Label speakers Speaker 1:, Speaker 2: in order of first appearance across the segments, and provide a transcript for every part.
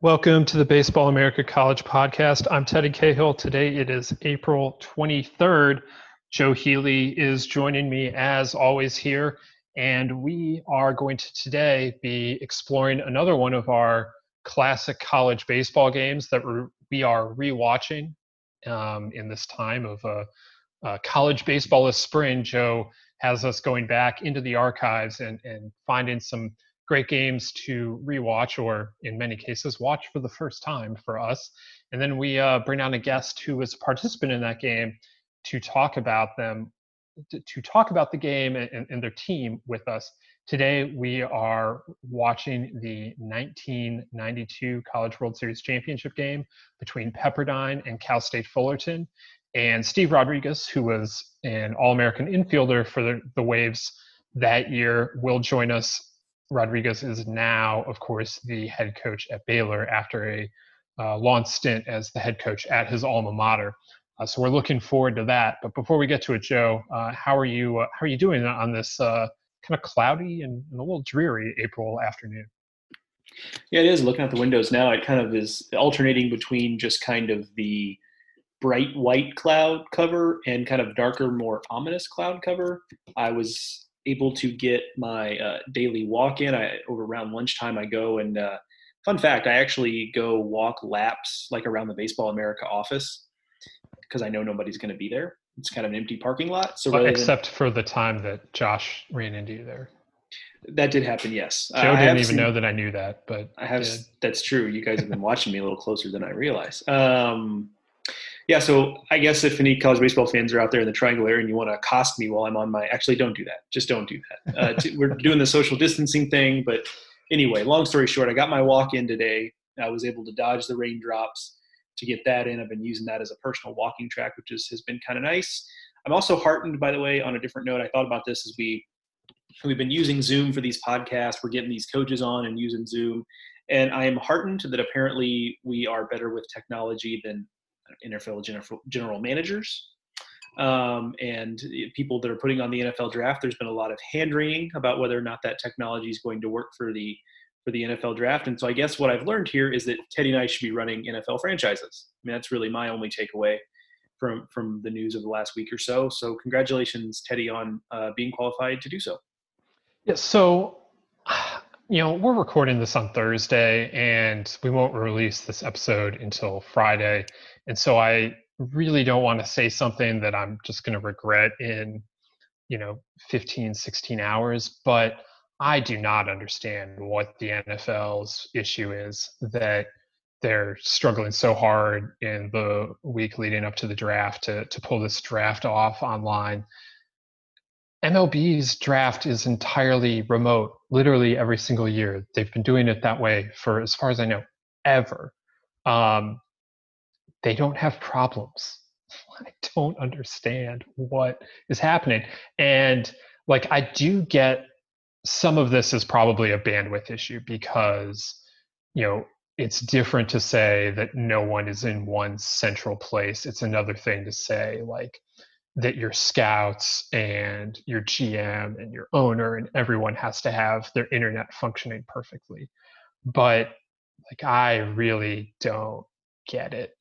Speaker 1: Welcome to the Baseball America College Podcast. I'm Teddy Cahill. Today it is April 23rd. Joe Healy is joining me as always here, and we are going to today be exploring another one of our classic college baseball games that we are rewatching um, in this time of uh, uh, college baseball is spring. Joe has us going back into the archives and, and finding some great games to rewatch or in many cases watch for the first time for us. And then we uh, bring on a guest who was a participant in that game to talk about them to talk about the game and, and their team with us. Today we are watching the 1992 college world series championship game between pepperdine and cal state fullerton. And steve rodriguez who was an all-american infielder for the, the waves that year will join us Rodriguez is now, of course, the head coach at Baylor after a uh, long stint as the head coach at his alma mater. Uh, so we're looking forward to that. But before we get to it, Joe, uh, how are you? Uh, how are you doing on this uh, kind of cloudy and, and, a little dreary April afternoon?
Speaker 2: Yeah, it is. Looking out the windows now, it kind of is alternating between just kind of the bright white cloud cover and kind of darker, more ominous cloud cover. I was able to get my uh, daily walk in. I over around lunchtime I go and uh, fun fact I actually go walk laps like around the Baseball America office because I know nobody's going to be there. It's kind of an empty parking lot. So
Speaker 1: well, except than, for the time that Josh ran into you there.
Speaker 2: That did happen, yes.
Speaker 1: Joe uh, didn't even seen, know that I knew that, but
Speaker 2: I have. Did. That's true. You guys have been watching me a little closer than I realize. Um, yeah, so I guess if any college baseball fans are out there in the Triangle area and you want to accost me while I'm on my, actually don't do that. Just don't do that. Uh, to, we're doing the social distancing thing, but anyway, long story short, I got my walk in today. I was able to dodge the raindrops to get that in. I've been using that as a personal walking track, which is, has been kind of nice. I'm also heartened, by the way, on a different note. I thought about this as we we've been using Zoom for these podcasts. We're getting these coaches on and using Zoom, and I am heartened that apparently we are better with technology than NFL general, managers um, and people that are putting on the NFL draft. There's been a lot of hand wringing about whether or not that technology is going to work for the for the NFL draft. And so I guess what I've learned here is that Teddy and I should be running NFL franchises. I mean, that's really my only takeaway from from the news of the last week or so. So congratulations, Teddy, on uh, being qualified to do so.
Speaker 1: Yeah. So you know, we're recording this on Thursday and we won't release this episode until Friday. And so I really don't want to say something that I'm just going to regret in, you know, 15, 16 hours. But I do not understand what the NFL's issue is that they're struggling so hard in the week leading up to the draft to, to pull this draft off online. MLB's draft is entirely remote, literally every single year. They've been doing it that way for, as far as I know, ever. Um, they don't have problems. I don't understand what is happening. And like, I do get some of this is probably a bandwidth issue because, you know, it's different to say that no one is in one central place. It's another thing to say, like, that your scouts and your GM and your owner and everyone has to have their internet functioning perfectly. But like I really don't get it.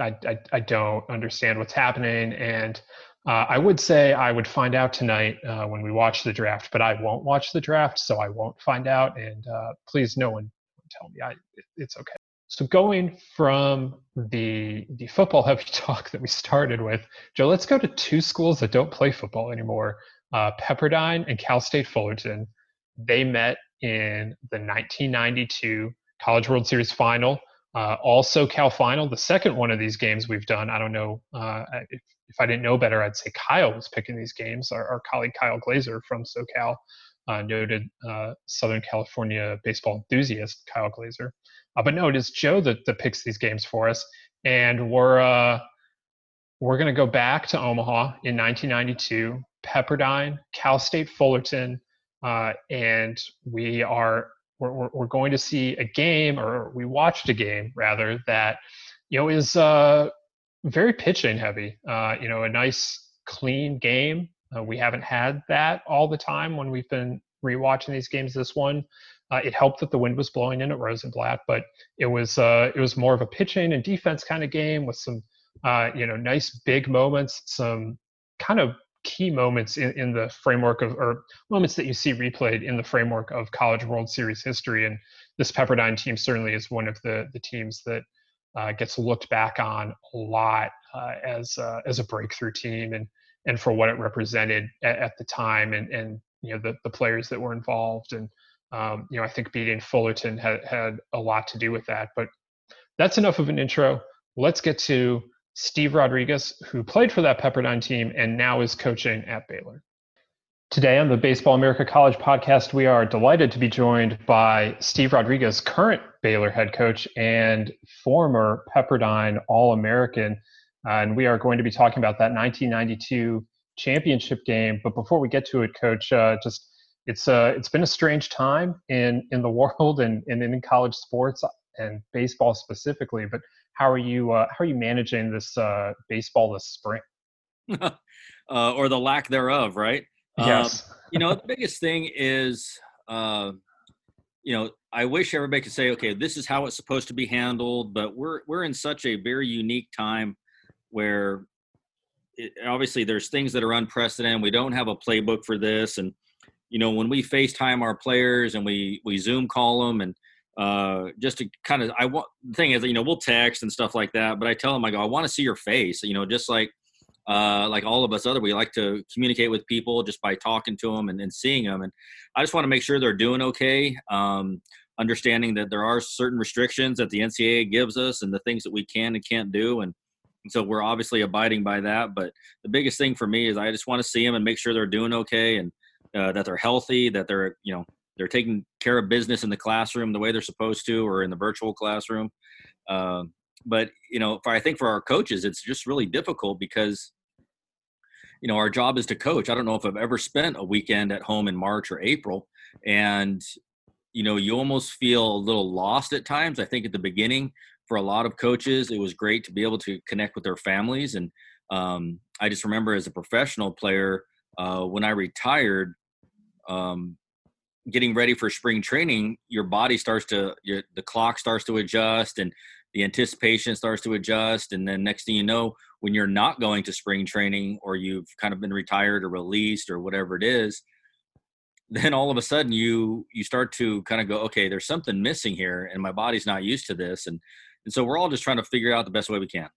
Speaker 1: I, I, I don't understand what's happening. And uh, I would say I would find out tonight uh, when we watch the draft, but I won't watch the draft, so I won't find out. And uh, please, no one tell me. I, it, it's okay. So going from the the football heavy talk that we started with, Joe, let's go to two schools that don't play football anymore: uh, Pepperdine and Cal State Fullerton. They met in the 1992 College World Series final. Uh, all SoCal final, the second one of these games we've done. I don't know uh, if, if, I didn't know better, I'd say Kyle was picking these games. Our, our colleague Kyle Glaser from SoCal, uh, noted uh, Southern California baseball enthusiast Kyle Glaser. Uh, but no, it is Joe that, that picks these games for us, and we're uh, we're going to go back to Omaha in 1992, Pepperdine, Cal State Fullerton, and we are we're, we're, going to see a game, or we watched a game rather, that you know is uh, very pitching heavy. Uh, you know, a nice clean game. Uh, we haven't had that all the time when we've been rewatching these games. This one, uh, it helped that the wind was blowing in at Rosenblatt, but it was uh, it was more of a pitching and defense kind of game with some uh, you know nice big moments, some kind of key moments in, in the framework of or moments that you see replayed in the framework of college world series history. And this pepperdine team certainly is one of the the teams that uh, gets looked back on a lot uh, as uh, as a breakthrough team and and for what it represented at, at, the time and and you know the the players that were involved. And um, you know I think beating Fullerton had had a lot to do with that. But that's enough of an intro. Let's get to Steve Rodriguez, who played for that Pepperdine team and now is coaching at Baylor. Today on the Baseball America College podcast, we are delighted to be joined by Steve Rodriguez, current Baylor head coach and former Pepperdine All American. Uh, and we are going to be talking about that 1992 championship game. But before we get to it, Coach, uh, just it's uh, it's been a strange time in in the world and, and in college sports and baseball specifically. But how are you uh, how are you managing this uh, baseball this spring?
Speaker 3: uh, or the lack thereof, right?
Speaker 1: Yes.
Speaker 3: Um, you know, the biggest thing is, uh, you know, I wish everybody could say, okay, this is how it's supposed to be handled, but we're we're in such a very unique time where it, obviously there's things that are unprecedented. We don't have a playbook for this, and you know, when we FaceTime our players and we we Zoom call them and uh, just to kind of I want the thing is you know we'll text and stuff like that, but I tell them I go I want to see your face, you know, just like uh, like all of us other we like to communicate with people just by talking to them and, and seeing them, and I just want to make sure they're doing okay. Um, understanding that there are certain restrictions that the NCAA gives us and the things that we can and can't do, and so we're obviously abiding by that. But the biggest thing for me is I just want to see them and make sure they're doing okay and uh, that they're healthy, that they're you know they're taking care of business in the classroom the way they're supposed to or in the virtual classroom. Uh, but you know i think for our coaches it's just really difficult because you know our job is to coach. I don't know if i've ever spent a weekend at home in march or april and you know you almost feel a little lost at times. I think at the beginning for a lot of coaches it was great to be able to connect with their families and um, i just remember as a professional player uh, when i retired um, getting ready for spring training, your body starts to your, the clock starts to adjust and the anticipation starts to adjust. And then next thing you know when you're not going to spring training or you've kind of been retired or released or whatever it is then all of a sudden you you start to kind of go okay there's something missing here and my body's not used to this. And and so we're all just trying to figure out the best way we can.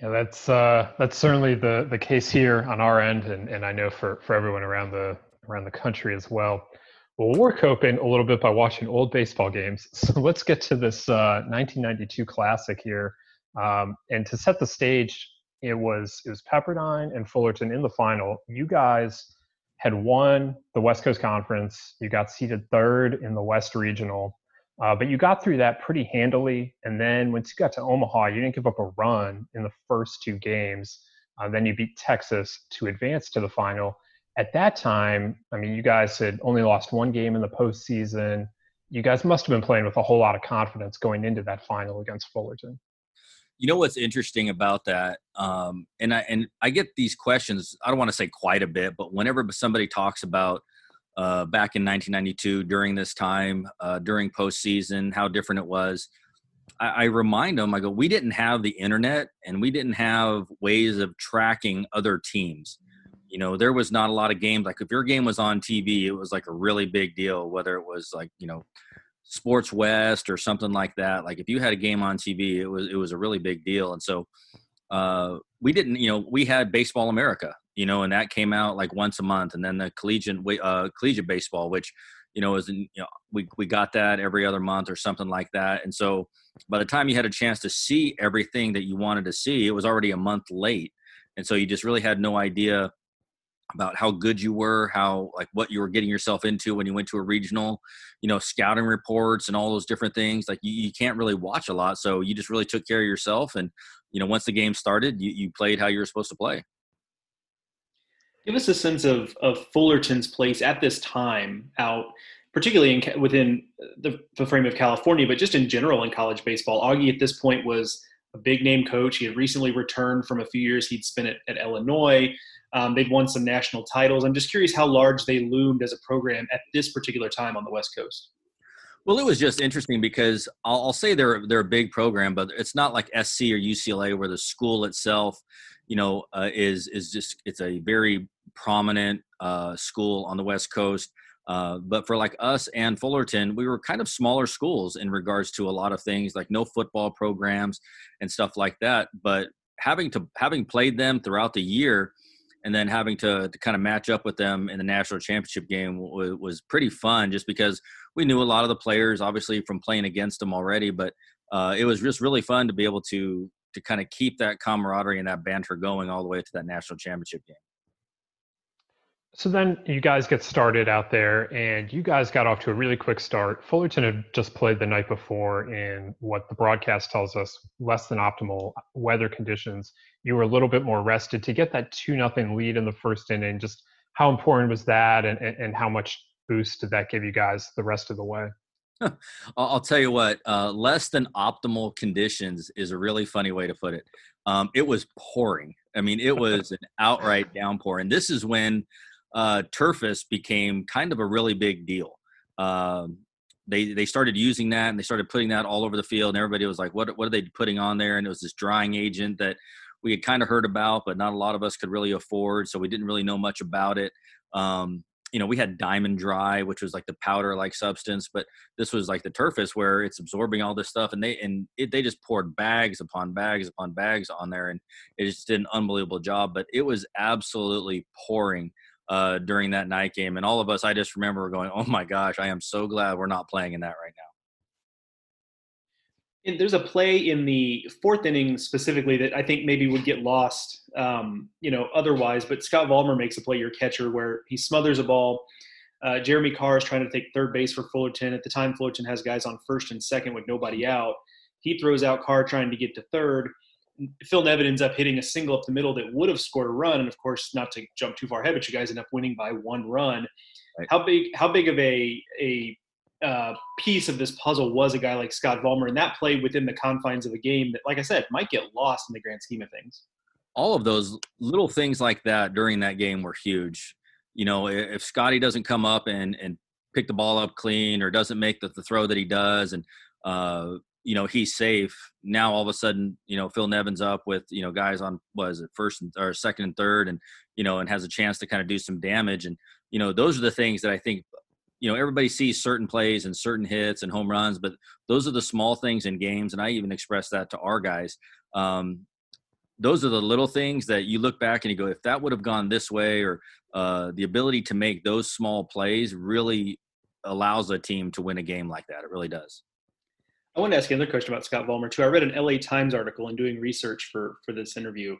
Speaker 1: Yeah that's uh that's certainly the the case here on our end and and i know for for everyone around the around the country as well well, we're coping a little bit by watching old baseball games. So let's get to this uh, 1992 classic here. Um, and to set the stage, it was it was Pepperdine and Fullerton in the final. You guys had won the West Coast Conference. You got seated third in the West Regional, uh, but you got through that pretty handily. And then once you got to Omaha, you didn't give up a run in the first two games. Uh, then you beat Texas to advance to the final at that time, I mean, you guys had only lost one game in the postseason. You guys must have been playing with a whole lot of confidence going into that final against Fullerton.
Speaker 3: You know what's interesting about that, um, and I and I get these questions. I don't want to say quite a bit, but whenever somebody talks about uh, back in 1992 during this time, uh, during postseason, how different it was, I, I remind them. I go, we didn't have the internet, and we didn't have ways of tracking other teams you know there was not a lot of games like if your game was on tv it was like a really big deal whether it was like you know sports west or something like that like if you had a game on tv it was it was a really big deal and so uh we didn't you know we had baseball america you know and that came out like once a month and then the collegiate uh collegiate baseball which you know, was you know we we got that every other month or something like that. And so by the time you had a chance to see everything that you wanted to see, it was already a month late. And so you just really had no idea about how good you were, how like what you were getting yourself into when you went to a regional, you know, scouting reports and all those different things. Like you, you can't really watch a lot, so you just really took care of yourself. And you know, once the game started, you, you played how you were supposed to play.
Speaker 2: Give us a sense of of Fullerton's place at this time out, particularly in, within the, the frame of California, but just in general in college baseball. Augie at this point was a big name coach. He had recently returned from a few years he'd spent at, at Illinois. Um, they'd won some national titles. I'm just curious how large they loomed as a program at this particular time on the West Coast.
Speaker 3: Well, it was just interesting because I'll, I'll, say they're they're a big program, but it's not like SC or UCLA where the school itself, you know, uh, is is just it's a very prominent uh, school on the West Coast. Uh, but for like us and Fullerton, we were kind of smaller schools in regards to a lot of things, like no football programs and stuff like that. But having to having played them throughout the year, and then having to, to kind of match up with them in the national championship game was, was pretty fun just because we knew a lot of the players obviously from playing against them already but uh, it was just really fun to be able to to kind of keep that camaraderie and that banter going all the way to that national championship game
Speaker 1: so then you guys get started out there, and you guys got off to a really quick start. Fullerton had just played the night before in what the broadcast tells us less than optimal weather conditions. You were a little bit more rested to get that two nothing lead in the first inning. Just how important was that, and, and how much boost did that give you guys the rest of the way?
Speaker 3: I'll tell you what, uh, less than optimal conditions is a really funny way to put it. Um, it was pouring. I mean, it was an outright downpour, and this is when uh, Turface became kind of a really big deal. Um, they they started using that and they started putting that all over the field, and everybody was like, "What what are they putting on there?" And it was this drying agent that we had kind of heard about, but not a lot of us could really afford, so we didn't really know much about it. Um, you know, we had Diamond Dry, which was like the powder-like substance, but this was like the Turface, where it's absorbing all this stuff, and they and it, they just poured bags upon bags upon bags on there, and it just did an unbelievable job. But it was absolutely pouring uh, during that night game. And all of us, I just remember going, "Oh my gosh, I am so glad we're not playing in that right now."
Speaker 2: And there's a play in the fourth inning specifically that I think maybe would get lost, um, you know, otherwise. But Scott Vollmer makes a play, your catcher, where he smothers a ball. Uh, Jeremy Carr is trying to take third base for Fullerton. At the time, Fullerton has guys on first and second with nobody out. He throws out Carr trying to get to third. Phil Nevin ends up hitting a single up the middle that would have scored a run, and of course, not to jump too far ahead, but you guys end up winning by one run. Right. How big? How big of a a uh, piece of this puzzle was a guy like Scott Vollmer, and that played within the confines of a game that, like I said, might get lost in the grand scheme of things.
Speaker 3: All of those little things like that during that game were huge. You know, if Scotty doesn't come up and and pick the ball up clean or doesn't make the, the throw that he does, and uh, you know he's safe. Now all of a sudden you know phil nevin's up with you know guys on was it first and, or second and third and you know and has a chance to kind of do some damage. And you know those are the things that i think you know everybody sees certain plays and certain hits and home runs but those are the small things in games and i even express that to our guys. Um, those are the little things that you look back and you go if that would have gone this way or uh, the ability to make those small plays really allows a team to win a game like that. It really does
Speaker 2: I want to ask you another question about Scott Vollmer too. I read an LA Times article in doing research for for this interview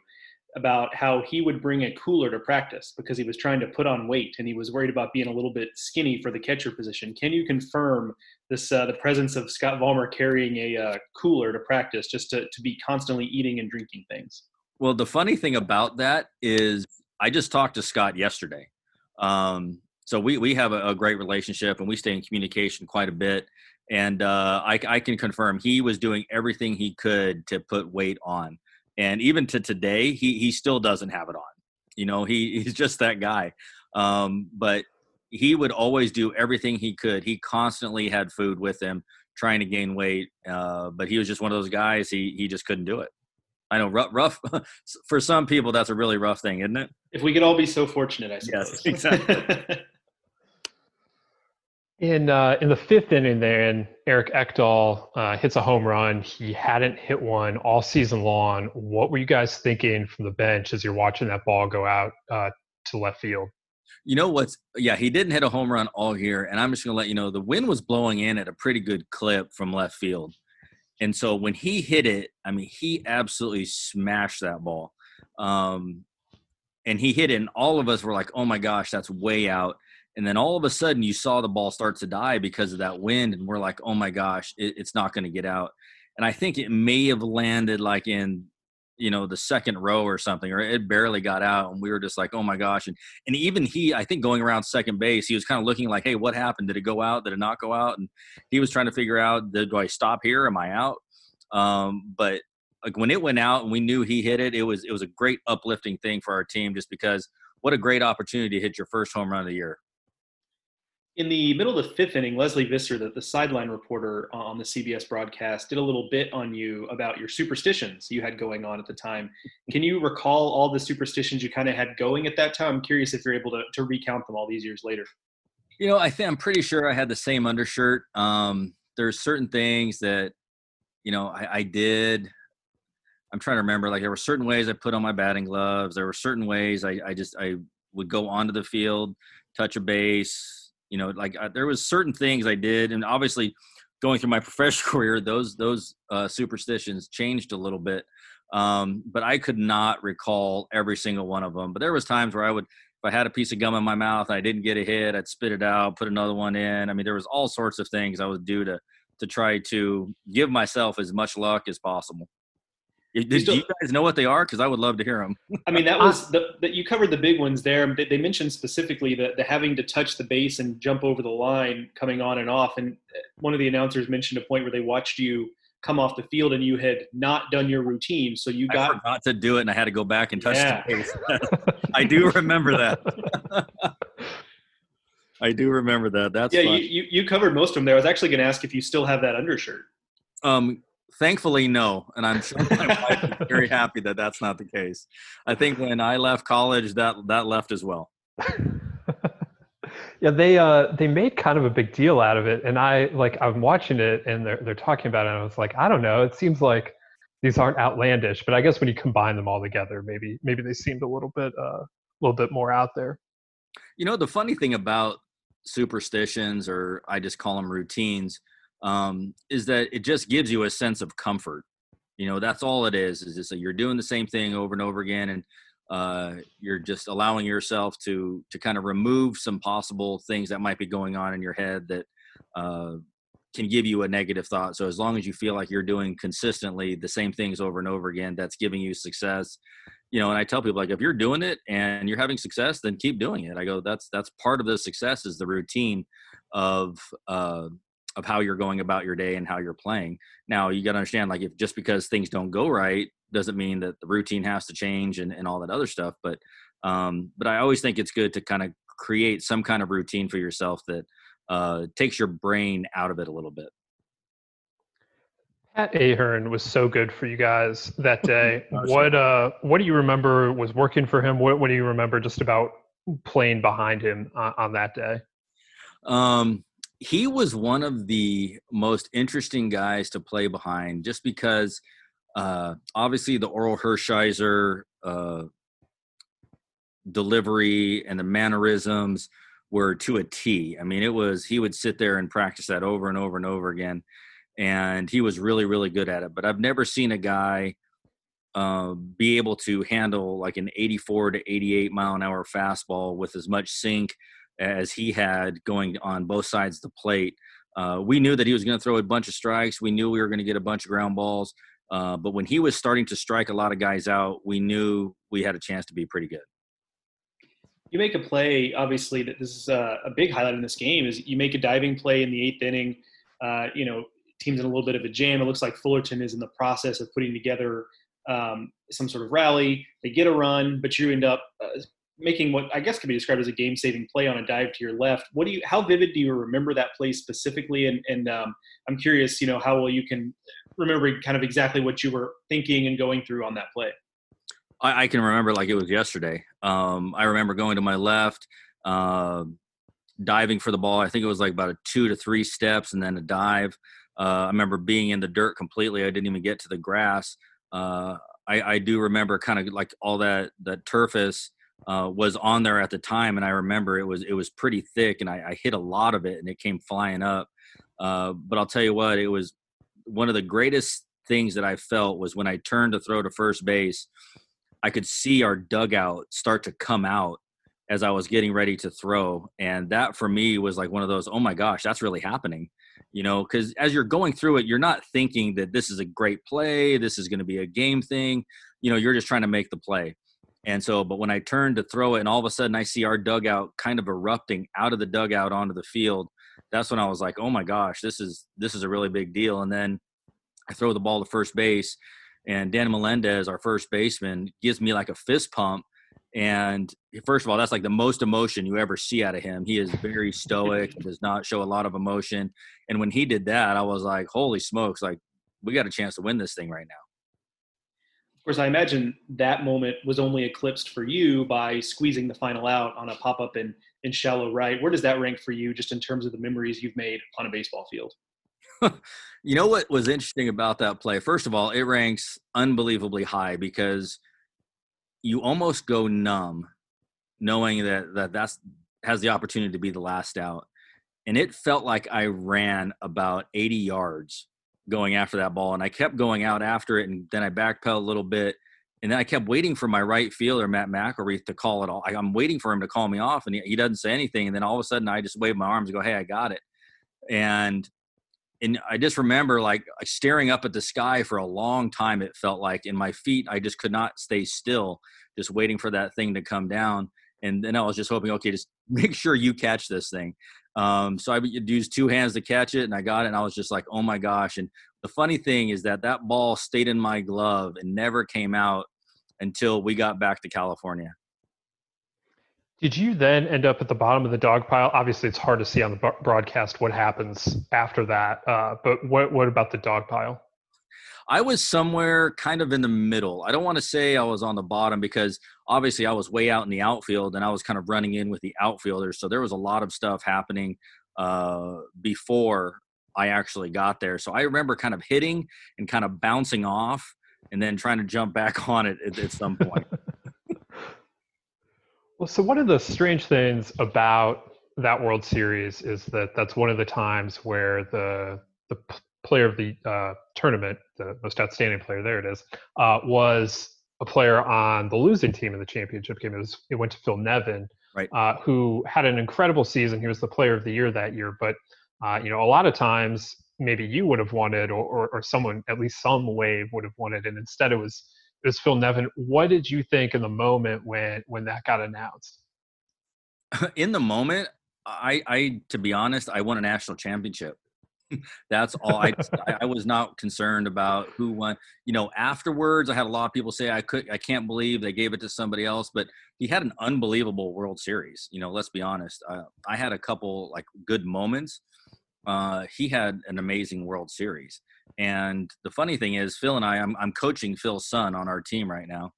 Speaker 2: about how he would bring a cooler to practice because he was trying to put on weight and he was worried about being a little bit skinny for the catcher position. Can you confirm this uh, the presence of Scott Vollmer carrying a uh, cooler to practice just to to be constantly eating and drinking things?
Speaker 3: Well, the funny thing about that is I just talked to Scott yesterday. Um, so we we have a, a, great relationship and we stay in communication quite a bit and uh, I, I, can confirm he was doing everything he could to put weight on and even to today he, he still doesn't have it on you know he, he's just that guy um, but he would always do everything he could. He constantly had food with him trying to gain weight uh, but he was just one of those guys he, he just couldn't do it. I know rough, rough for some people that's a really rough thing isn't it?
Speaker 2: If we could all be so fortunate i suppose.
Speaker 3: yes exactly
Speaker 1: In uh, in the fifth inning, then Eric Ekdahl uh, hits a home run. He hadn't hit one all season long. What were you guys thinking from the bench as you're watching that ball go out uh, to left field?
Speaker 3: You know what's yeah, he didn't hit a home run all year, and I'm just gonna let you know the wind was blowing in at a pretty good clip from left field. And so when he hit it, I mean, he absolutely smashed that ball. Um, and he hit it, and all of us were like, "Oh my gosh, that's way out!" And then all of a sudden, you saw the ball start to die because of that wind, and we're like, "Oh my gosh, it, it's not going to get out." And I think it may have landed like in, you know, the second row or something, or it barely got out, and we were just like, "Oh my gosh!" And and even he, I think, going around second base, he was kind of looking like, "Hey, what happened? Did it go out? Did it not go out?" And he was trying to figure out, "Do I stop here? Am I out?" Um, but like when it went out and we knew he hit it, it was it was a great uplifting thing for our team just because what a great opportunity to hit your first home run of the year.
Speaker 2: In the middle of the fifth inning, Lesley Visser, the, the sideline reporter on the CBS broadcast, did a little bit on you about your superstitions you had going on at the time. Can you recall all the superstitions you kind of had going at that time? I'm curious if you're able to, to recount them all these years later.
Speaker 3: You know, I think I'm pretty sure I had the same undershirt. Um, there's certain things that, you know, I, I did I'm trying to remember. Like there were certain ways I put on my batting gloves. There were certain ways I, I just I would go onto the field, touch a base. You know, like I, there was certain things I did, and obviously, going through my professional career, those those uh, superstitions changed a little bit. Um, but I could not recall every single one of them. But there was times where I would, if I had a piece of gum in my mouth I didn't get a hit, I'd spit it out, put another one in. I mean, there was all sorts of things I would do to to try to give myself as much luck as possible. Did still, you guys know what they are? Because I would love to hear them.
Speaker 2: I mean, that was the, that you covered the big ones there. They, they mentioned specifically the, the having to touch the base and jump over the line coming on and off. And uh, one of the announcers mentioned a point where they watched you come off the field and you had not done your routine. So you got
Speaker 3: I forgot to do it and I had to go back and touch yeah. the base. I do remember that. I do remember that. That's
Speaker 2: yeah. You, you, you covered most of them there. I was actually going to ask if you still have that undershirt.
Speaker 3: Um, thankfully no and i'm sure my wife is very happy that that's not the case. I think when i left college that that left as well.
Speaker 1: Yeah they uh they made kind of a big deal out of it and i like i'm watching it and they're they're talking about it and i was like i don't know it seems like these aren't outlandish but i guess when you combine them all together maybe maybe they seemed a little bit uh a little bit more out there.
Speaker 3: You know the funny thing about superstitions or i just call them routines um, is that it just gives you a sense of comfort. You know, that's all it is. Is just that you're doing the same thing over and over again, and uh, you're just allowing yourself to to kind of remove some possible things that might be going on in your head that uh, can give you a negative thought. So as long as you feel like you're doing consistently the same things over and over again, that's giving you success. You know, and I tell people like if you're doing it and you're having success, then keep doing it. I go, that's that's part of the success is the routine of uh, of how you're going about your day and how you're playing. Now you got to understand, like if just because things don't go right doesn't mean that the routine has to change and, and all that other stuff. But um, but I always think it's good to kind of create some kind of routine for yourself that uh, takes your brain out of it a little bit.
Speaker 1: Pat Ahearne was so good for you guys that day. what uh, what do you remember was working for him? What, what do you remember just about playing behind him on, on that day?
Speaker 3: Um, he was one of the most interesting guys to play behind just because uh, obviously the Orel Hershiser uh, delivery and the mannerisms were to a T. I mean, it was, he would sit there and practice that over and over and over again. And he was really, really good at it. But I've never seen a guy uh, be able to handle like an 84 to 88 mile an hour fastball with as much sink as he had going on both sides of the plate. Uh, we knew that he was going to throw a bunch of strikes. We knew we were going to get a bunch of ground balls. Uh, but when he was starting to strike a lot of guys out, we knew we had a chance to be pretty good.
Speaker 2: You make a play, obviously, that this is a, a big highlight in this game is you make a diving play in the eighth inning. Uh, you know, team's in a little bit of a jam. It looks like Fullerton is in the process of putting together um, some sort of rally. They get a run, but you end up uh, making what I guess could be described as a game-saving play on a dive to your left. What do you? How vivid do you remember that play specifically? And and um, I'm curious, you know, how well you can remember kind of exactly what you were thinking and going through on that play.
Speaker 3: I, I can remember like it was yesterday. Um, I remember going to my left, uh, diving for the ball. I think it was like about a two to three steps and then a dive. Uh, I remember being in the dirt completely. I didn't even get to the grass. Uh, I, I do remember kind of like all that that turf is uh, was on there at the time, and I remember it was it was pretty thick, and I, I hit a lot of it, and it came flying up. Uh, but I'll tell you what, it was one of the greatest things that I felt was when I turned to throw to first base. I could see our dugout start to come out as I was getting ready to throw, and that for me was like one of those, oh my gosh, that's really happening you know because as you're going through it you're not thinking that this is a great play this is going to be a game thing you know you're just trying to make the play and so but when i turned to throw it and all of a sudden i see our dugout kind of erupting out of the dugout onto the field that's when i was like oh my gosh this is this is a really big deal and then i throw the ball to first base and dan melendez our first baseman gives me like a fist pump and first of all, that's like the most emotion you ever see out of him. He is very stoic, does not show a lot of emotion. And when he did that, I was like, holy smokes, like we got a chance to win this thing right now.
Speaker 2: Of course, I imagine that moment was only eclipsed for you by squeezing the final out on a pop up in, in shallow right. Where does that rank for you just in terms of the memories you've made on a baseball field?
Speaker 3: you know what was interesting about that play? First of all, it ranks unbelievably high because – you almost go numb knowing that that that's has the opportunity to be the last out and it felt like i ran about 80 yards going after that ball and i kept going out after it and then i backpedaled a little bit and then i kept waiting for my right fielder matt mcelreath to call it all i'm waiting for him to call me off and he, he doesn't say anything and then all of a sudden i just wave my arms and go hey i got it and and I just remember like staring up at the sky for a long time. It felt like in my feet, I just could not stay still, just waiting for that thing to come down. And then I was just hoping, okay, just make sure you catch this thing. Um, so I used two hands to catch it, and I got it. And I was just like, oh my gosh! And the funny thing is that that ball stayed in my glove and never came out until we got back to California.
Speaker 1: Did you then end up at the bottom of the dog pile? Obviously, it's hard to see on the broadcast what happens after that. Uh, but what what about the dog pile?
Speaker 3: I was somewhere kind of in the middle. I don't want to say I was on the bottom because obviously I was way out in the outfield and I was kind of running in with the outfielders. So there was a lot of stuff happening uh, before I actually got there. So I remember kind of hitting and kind of bouncing off and then trying to jump back on it at, at some point.
Speaker 1: Well, so one of the strange things about that World Series is that that's one of the times where the the player of the uh, tournament, the most outstanding player, there it is, uh, was a player on the losing team in the championship game. It was it went to Phil Nevin,
Speaker 3: right.
Speaker 1: uh, who had an incredible season. He was the player of the year that year. But uh, you know, a lot of times maybe you would have wanted, or, or, or someone at least some wave would have wanted, and instead it was is Phil Nevin. What did you think in the moment when when that got announced?
Speaker 3: In the moment, I, I to be honest, I won a national championship. That's all. I I was not concerned about who won. You know, afterwards, I had a lot of people say I could, I can't believe they gave it to somebody else. But he had an unbelievable World Series. You know, let's be honest. Uh, I had a couple like good moments. Uh, he had an amazing World Series. And the funny thing is, Phil and I, I'm, I'm coaching Phil's son on our team right now.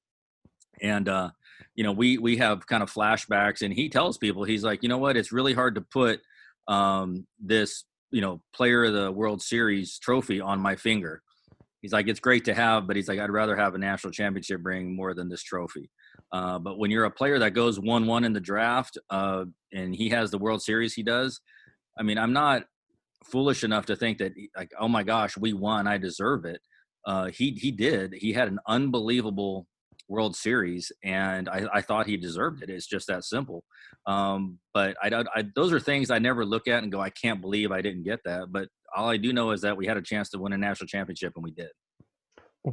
Speaker 3: And, uh, you know, we, we have kind of flashbacks and he tells people, he's like, you know what, it's really hard to put um, this, you know, player of the world series trophy on my finger. He's like, it's great to have, but he's like, I'd rather have a national championship ring more than this trophy. Uh, but when you're a player that goes one-one in the draft, uh, and he has the World Series, he does. I mean, I'm not foolish enough to think that like oh my gosh we won i deserve it uh, he he did he had an unbelievable world series and i, I thought he deserved it it's just that simple um, but I, I those are things i never look at and go i can't believe i didn't get that but all i do know is that we had a chance to win a national championship and we did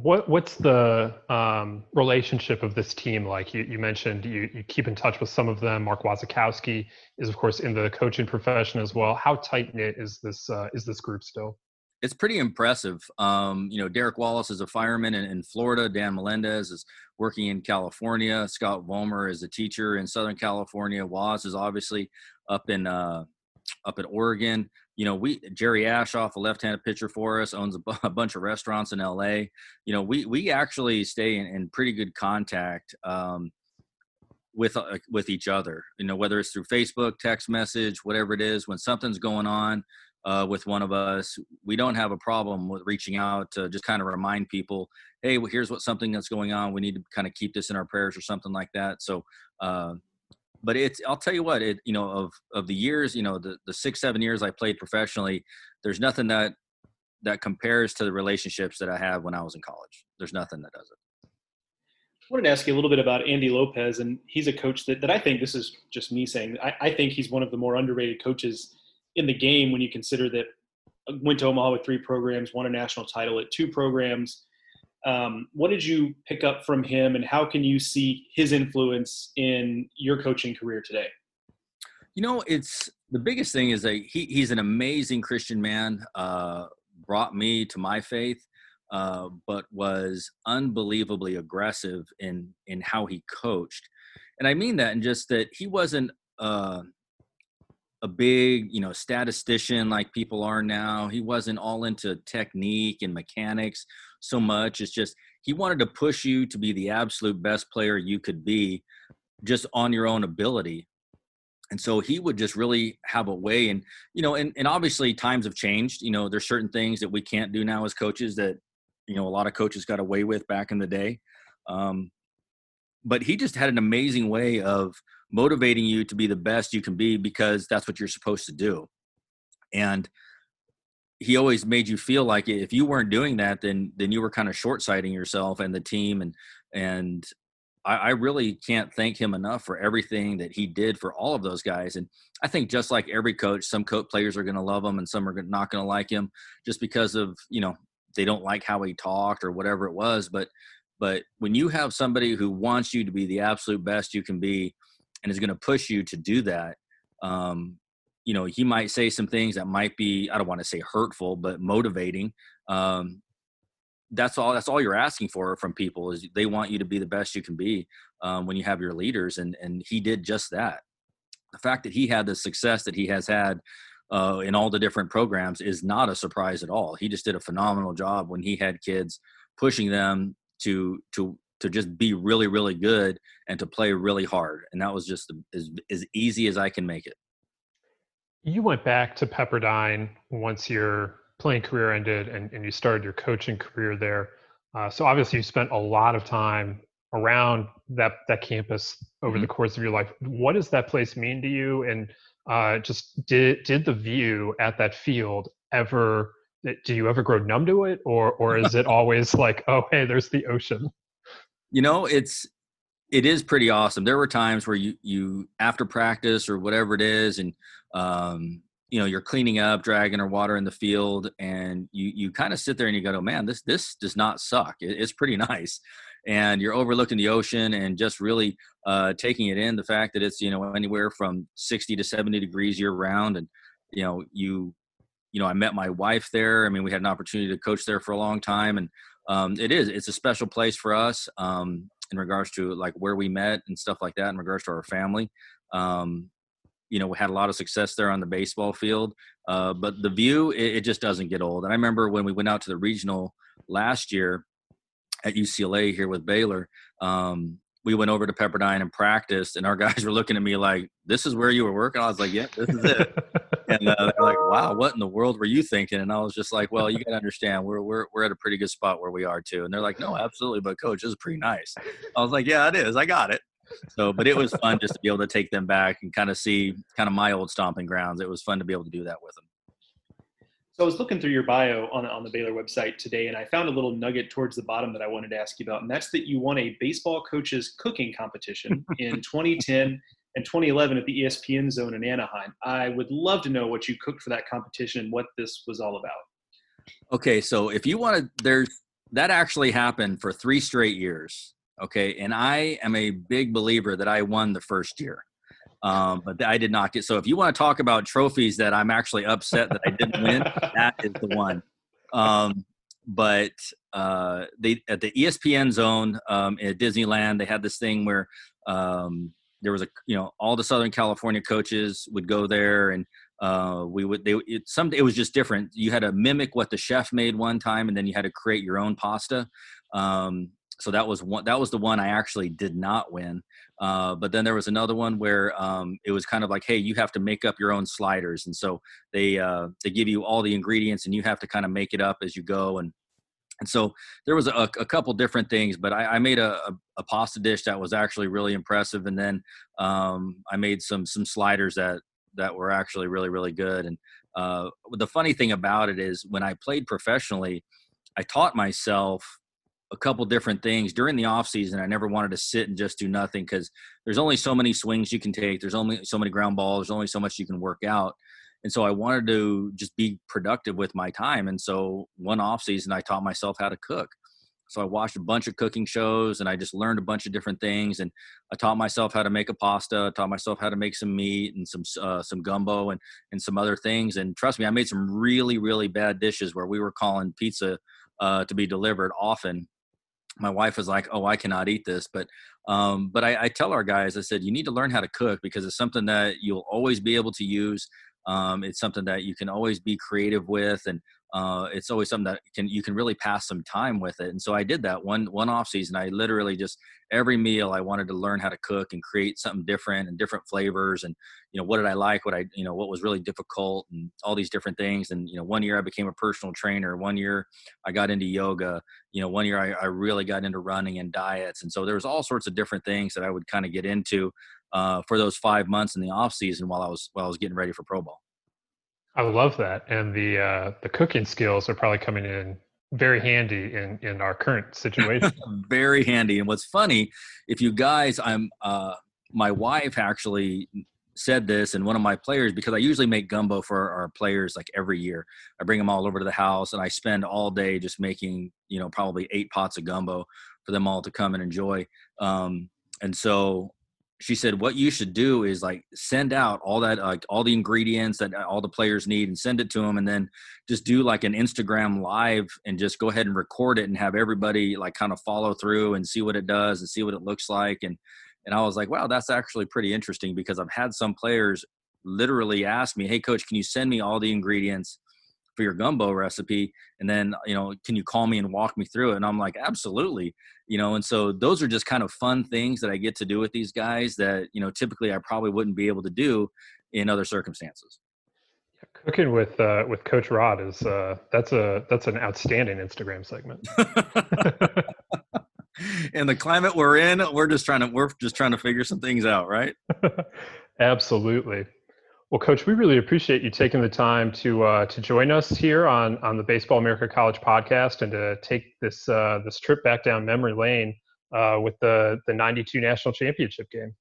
Speaker 1: what what's the um, relationship of this team like? You, you mentioned you, you keep in touch with some of them. Mark Wasikowski is of course in the coaching profession as well. How tight knit is this uh, is this group still?
Speaker 3: It's pretty impressive. Um, you know, Derek Wallace is a fireman in, in, Florida. Dan Melendez is working in California. Scott Vollmer is a teacher in Southern California. Waz is obviously up in uh, up at Oregon you know, we Jerry Ashoff, a left-handed pitcher for us, owns a, b- a bunch of restaurants in LA. You know, we we actually stay in, in pretty good contact um, with uh, with each other. You know, whether it's through Facebook, text message, whatever it is. When something's going on, uh, with one of us, we don't have a problem with reaching out to just kind of remind people, hey, well, here's what something that's going on. We need to kind of keep this in our prayers or something like that. So, uh, but it's I'll tell you what it you know of of the years you know the the six seven years I played professionally, there's nothing that that compares to the relationships that I have when I was in college. There's nothing that does it.
Speaker 2: I wanted to ask you a little bit about Andy Lopez, and he's a coach that, that I think this is just me saying. I, I think he's one of the more underrated coaches in the game when you consider that went to Omaha with three programs, won a national title at two programs. Um, what did you pick up from him, and how can you see his influence in your coaching career today?
Speaker 3: You know, it's the biggest thing is that he, he's an amazing Christian man. Uh, brought me to my faith, uh, but was unbelievably aggressive in in how he coached, and I mean that in just that he wasn't. Uh, a big, you know, statistician like people are now. He wasn't all into technique and mechanics so much. It's just he wanted to push you to be the absolute best player you could be just on your own ability. And so he would just really have a way and you know and, and obviously times have changed. You know, there's certain things that we can't do now as coaches that you know a lot of coaches got away with back in the day. Um, but he just had an amazing way of motivating you to be the best you can be because that's what you're supposed to do. And he always made you feel like if you weren't doing that, then then you were kind of short sighting yourself and the team. And and I, I, really can't thank him enough for everything that he did for all of those guys. And I think just like every coach, some coach players are going to love him and some are not going to like him just because of you know they don't like how he talked or whatever it was. But but when you have somebody who wants you to be the absolute best you can be and is going to push you to do that um, you know he might say some things that might be i don't want to say hurtful but motivating um, that's all that's all you're asking for from people is they want you to be the best you can be um, when you have your leaders and and he did just that. The fact that he had the success that he has had uh, in all the different programs is not a surprise at all. He just did a phenomenal job when he had kids pushing them to to to just be really really good and to play really hard and that was just as, as easy as i can make it.
Speaker 1: You went back to pepperdine once your playing career ended and, and you started your coaching career there. Uh, so obviously you spent a lot of time around that that campus over mm-hmm. the course of your life. What does that place mean to you? And uh, just did did the view at that field ever do you ever grow numb to it or or is it always like oh hey there's the ocean
Speaker 3: you know it's it is pretty awesome. There were times where you you after practice or whatever it is and um you know you're cleaning up dragging or water in the field and you you kind of sit there and you go oh man this this does not suck. It, it's pretty nice. And you're overlooking the ocean and just really uh, taking it in the fact that it's you know anywhere from 60 to 70 degrees year round and you know you you know, I met my wife there. I mean, we had an opportunity to coach there for a long time, and um, it is it's a special place for us um, in regards to like where we met and stuff like that. In regards to our family, um, you know, we had a lot of success there on the baseball field, uh, but the view it, it, just doesn't get old. And I remember when we went out to the regional last year at UCLA here with Baylor. Um, we went over to Pepperdine and practiced, and our guys were looking at me like, "This is where you were working." I was like, "Yep, yeah, this is it." and uh, they're like, "Wow, what in the world were you thinking?" And I was just like, "Well, you got to understand, we're we're we're at a pretty good spot where we are too." And they're like, "No, absolutely, but coach, this is pretty nice." I was like, "Yeah, it is. I got it." So, but it was fun just to be able to take them back and kind of see kind of my old stomping grounds. It was fun to be able to do that with them.
Speaker 2: So I was looking through your bio on, on the Baylor website today, and I found a little nugget towards the bottom that I wanted to ask you about, and that's that you won a baseball coaches cooking competition in 2010 and 2011 at the ESPN Zone in Anaheim. I would love to know what you cooked for that competition and what this was all about.
Speaker 3: Okay, so if you want to, there's that actually happened for three straight years. Okay, and I am a big believer that I won the first year um, but I did not get. So if you want to talk about trophies that I'm actually upset that I didn't win, that is the one. Um, but uh, they at the ESPN zone um, at Disneyland, they had this thing where um, there was a you know all the Southern California coaches would go there and uh, we would they it, some it was just different. You had to mimic what the chef made one time, and then you had to create your own pasta. Um, so that was one that was the one i actually did not win uh, but then there was another one where um, it was kind of like hey you have to make up your own sliders. And so they uh, they give you all the ingredients and you have to kind of make it up as you go. And and so there was a, a couple different things but i, I made a, a, a, pasta dish that was actually really impressive. And then um, i made some some sliders that that were actually really really good. And uh, the funny thing about it is when i played professionally i taught myself a couple different things during the off season. I never wanted to sit and just do nothing because there's only so many swings you can take. There's only so many ground balls. There's only so much you can work out. And so I wanted to just be productive with my time. And so one off season, I taught myself how to cook. So I watched a bunch of cooking shows and I just learned a bunch of different things. And I taught myself how to make a pasta, taught myself how to make some meat and some, uh, some gumbo and, and some other things. And trust me, I made some really, really bad dishes where we were calling pizza uh, to be delivered often my wife was like, "Oh, I cannot eat this," but um, but I, I, tell our guys, I said, you need to learn how to cook because it's something that you'll always be able to use. Um, it's something that you can always be creative with, and uh, it's always something that can you can really pass some time with it. And so I did that one one off season. I literally just every meal I wanted to learn how to cook and create something different and different flavors. And you know what did I like? What I you know what was really difficult and all these different things. And you know one year I became a personal trainer. One year I got into yoga. You know one year I, I really got into running and diets. And so there was all sorts of different things that I would kind of get into uh, for those five months in the off season while I was while I was getting ready for pro ball.
Speaker 1: I love that, and the uh, the cooking skills are probably coming in very handy in in our current situation.
Speaker 3: very handy. And what's funny, if you guys, I'm uh, my wife actually said this and one of my players because I usually make gumbo for our players like every year. I bring them all over to the house and I spend all day just making, you know, probably eight pots of gumbo for them all to come and enjoy. Um, and so she said what you should do is like send out all that like all the ingredients that uh, all the players need and send it to them and then just do like an instagram live and just go ahead and record it and have everybody like kind of follow through and see what it does and see what it looks like and and i was like wow that's actually pretty interesting because i've had some players literally ask me hey coach can you send me all the ingredients for your gumbo recipe and then you know can you call me and walk me through it? And i'm like absolutely. You know and so those are just kind of fun things that i get to do with these guys that you know typically i probably wouldn't be able to do in other circumstances.
Speaker 1: Cooking with uh, with coach rod is uh, that's a that's an outstanding instagram segment.
Speaker 3: In the climate we're in we're just trying to we're just trying to figure some things out right?
Speaker 1: Absolutely well, Coach, we really appreciate you taking the time to uh, to join us here on on the Baseball America College podcast and to take this uh, this trip back down memory lane uh, with the the '92 national championship game.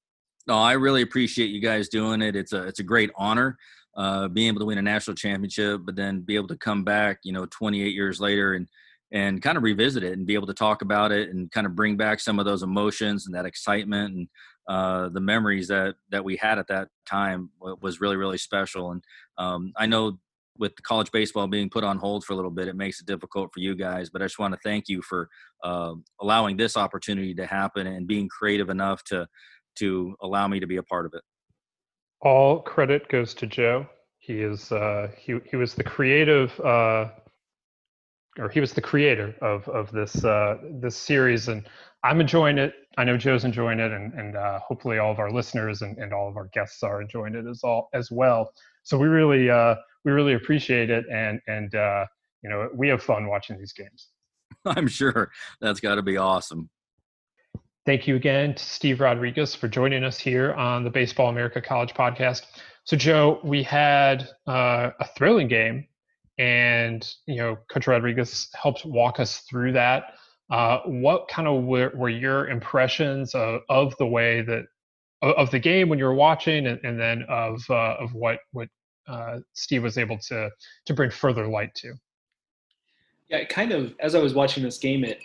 Speaker 3: No, I really appreciate you guys doing it. It's a it's a great honor uh, being able to win a national championship, but then be able to come back, you know, 28 years later and and kind of revisit it and be able to talk about it and kind of bring back some of those emotions and that excitement and uh, the memories that that we had at that time was really really special. And um, I know with college baseball being put on hold for a little bit, it makes it difficult for you guys. But I just want to thank you for uh, allowing this opportunity to happen and being creative enough to to allow me to be a part of it.
Speaker 1: All credit goes to Joe. He is uh, he he was the creative uh, or he was the creator of of this uh, this series, and I'm enjoying it. I know Joe's enjoying it, and and uh, hopefully all of our listeners and, and all of our guests are enjoying it as all as well. So we really uh, we really appreciate it, and and uh, you know we have fun watching these games.
Speaker 3: I'm sure that's got to be awesome.
Speaker 1: Thank you again to Steve Rodriguez for joining us here on the Baseball America College podcast. So Joe, we had uh, a thrilling game and you know coach rodriguez helped walk us through that uh, what kind of were, were your impressions of, of, the way that of the game when you were watching and, and then of uh, of what what uh, steve was able to to bring further light to?
Speaker 2: Yeah it kind of as i was watching this game it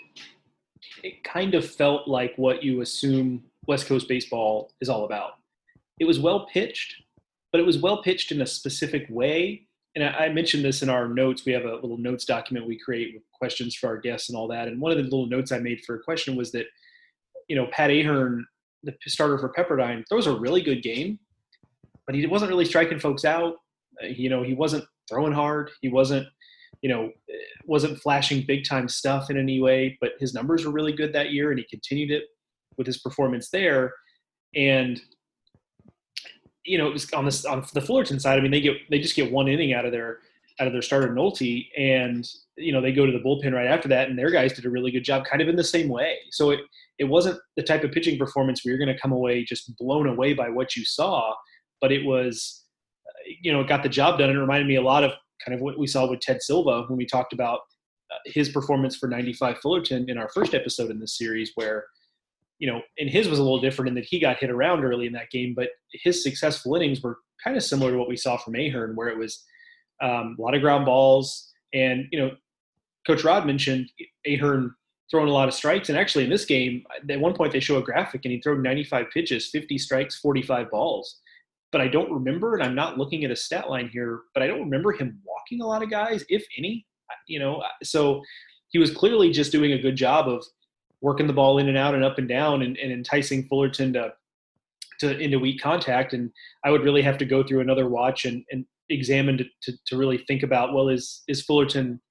Speaker 2: it kind of felt like what you assume west coast baseball is all about. It was well pitched but it was well pitched in a specific way and I mentioned this in our notes. We have a little notes document we create with questions for our guests and all that. And one of the little notes I made for a question was that, you know, Pat Ahearne, the starter for Pepperdine, throws a really good game, but he wasn't really striking folks out. Uh, you know, he wasn't throwing hard. He wasn't you know, wasn't flashing big time stuff in any way, but his numbers were really good that year, and he continued it with his performance there. And you know, it was on on the Fullerton side. I mean, they get they just get one inning out of their out of their starter Nolte, and you know they go to the bullpen right after that, and their guys did a really good job, kind of in the same way. So it it wasn't the type of pitching performance where you're going to come away just blown away by what you saw, but it was, you know, it got the job done. And it reminded me a lot of kind of what we saw with Ted Silva when we talked about uh, his performance for 95 Fullerton in our first episode in this series, where you know, and his was a little different in that he got hit around early in that game, but his successful innings were kind of similar to what we saw from Ahearne, where it was um, a lot of ground balls. And, you know, Coach Rod mentioned Ahearne throwing a lot of strikes. And actually, in this game, at one point they show a graphic and he threw 95 pitches, 50 strikes, 45 balls. But I don't remember, and I'm not looking at a stat line here, but I don't remember him walking a lot of guys, if any. You know, so he was clearly just doing a good job of working the ball in and out and up and down and, and enticing Fullerton to to into weak contact. And I would really have to go through another watch and, and examine to, to, to really think about well is is Fullerton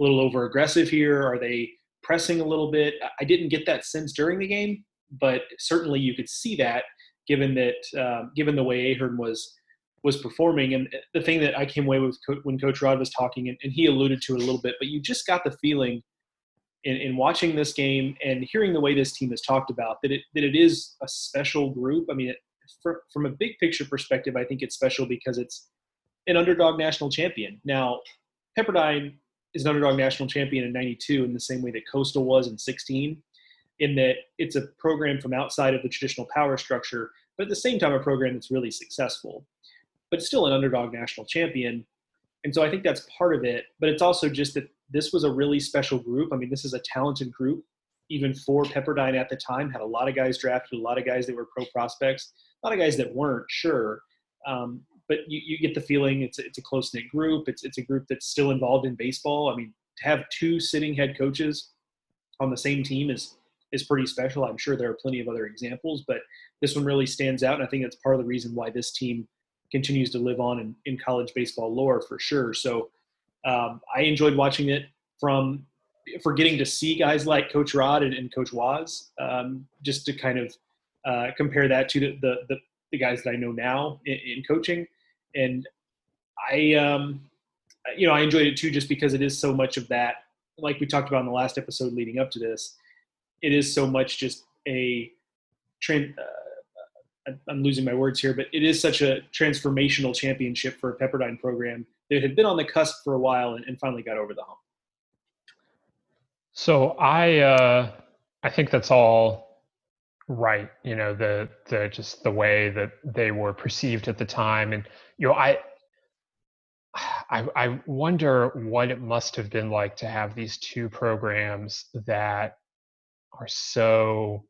Speaker 2: a little over aggressive here? Are they pressing a little bit? I didn't get that sense during the game, but certainly you could see that given that uh, given the way Ahearne was was performing. And the thing that I came away with when Coach Rod was talking, and, and he alluded to it a little bit, but you just got the feeling in, in watching this game and hearing the way this team is talked about that it that it is a special group. I mean, it, for, from a big picture perspective, I think it's special because it's an underdog national champion. Now, Pepperdine is an underdog national champion in 92 in the same way that Coastal was in 16, in that it's a program from outside of the traditional power structure, but at the same time, a program that's really successful. But still an underdog national champion. And so I think that's part of it. But it's also just that this was a really special group. I mean, this is a talented group, even for Pepperdine at the time. Had a lot of guys drafted, a lot of guys that were pro prospects, a lot of guys that weren't sure. Um, but you, you get the feeling it's it's a close knit group. It's it's a group that's still involved in baseball. I mean, to have two sitting head coaches on the same team is is pretty special. I'm sure there are plenty of other examples, but this one really stands out, and I think that's part of the reason why this team continues to live on in, in college baseball lore for sure. So um, I enjoyed watching it from for getting to see guys like Coach Rod and, and Coach Waz, um, just to kind of uh, compare that to the, the, the, the, guys that I know now in, in coaching. And I, um, you know, I enjoyed it too, just because it is so much of that, like we talked about in the last episode leading up to this, it is so much just a trend. Uh, I'm losing my words here, but it is such a transformational championship for a Pepperdine program that had been on the cusp for a while and, and finally got over the hump.
Speaker 1: So I uh, I think that's all right. You know the the just the way that they were perceived at the time, and you know I I, I wonder what it must have been like to have these two programs that are so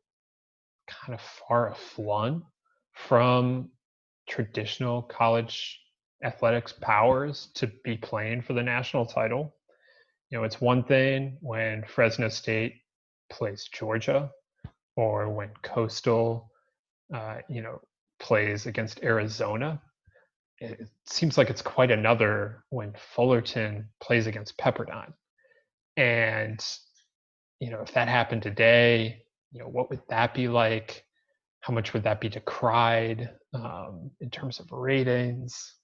Speaker 1: kind of far flung from traditional college athletics powers to be playing for the national title. You know, it's one thing when Fresno State plays Georgia or when Coastal, uh, you know, plays against Arizona. It seems like it's quite another when Fullerton plays against Pepperdine. And, you know, if that happened today, you know, what would that be like? How much would that be decried um, in terms of ratings?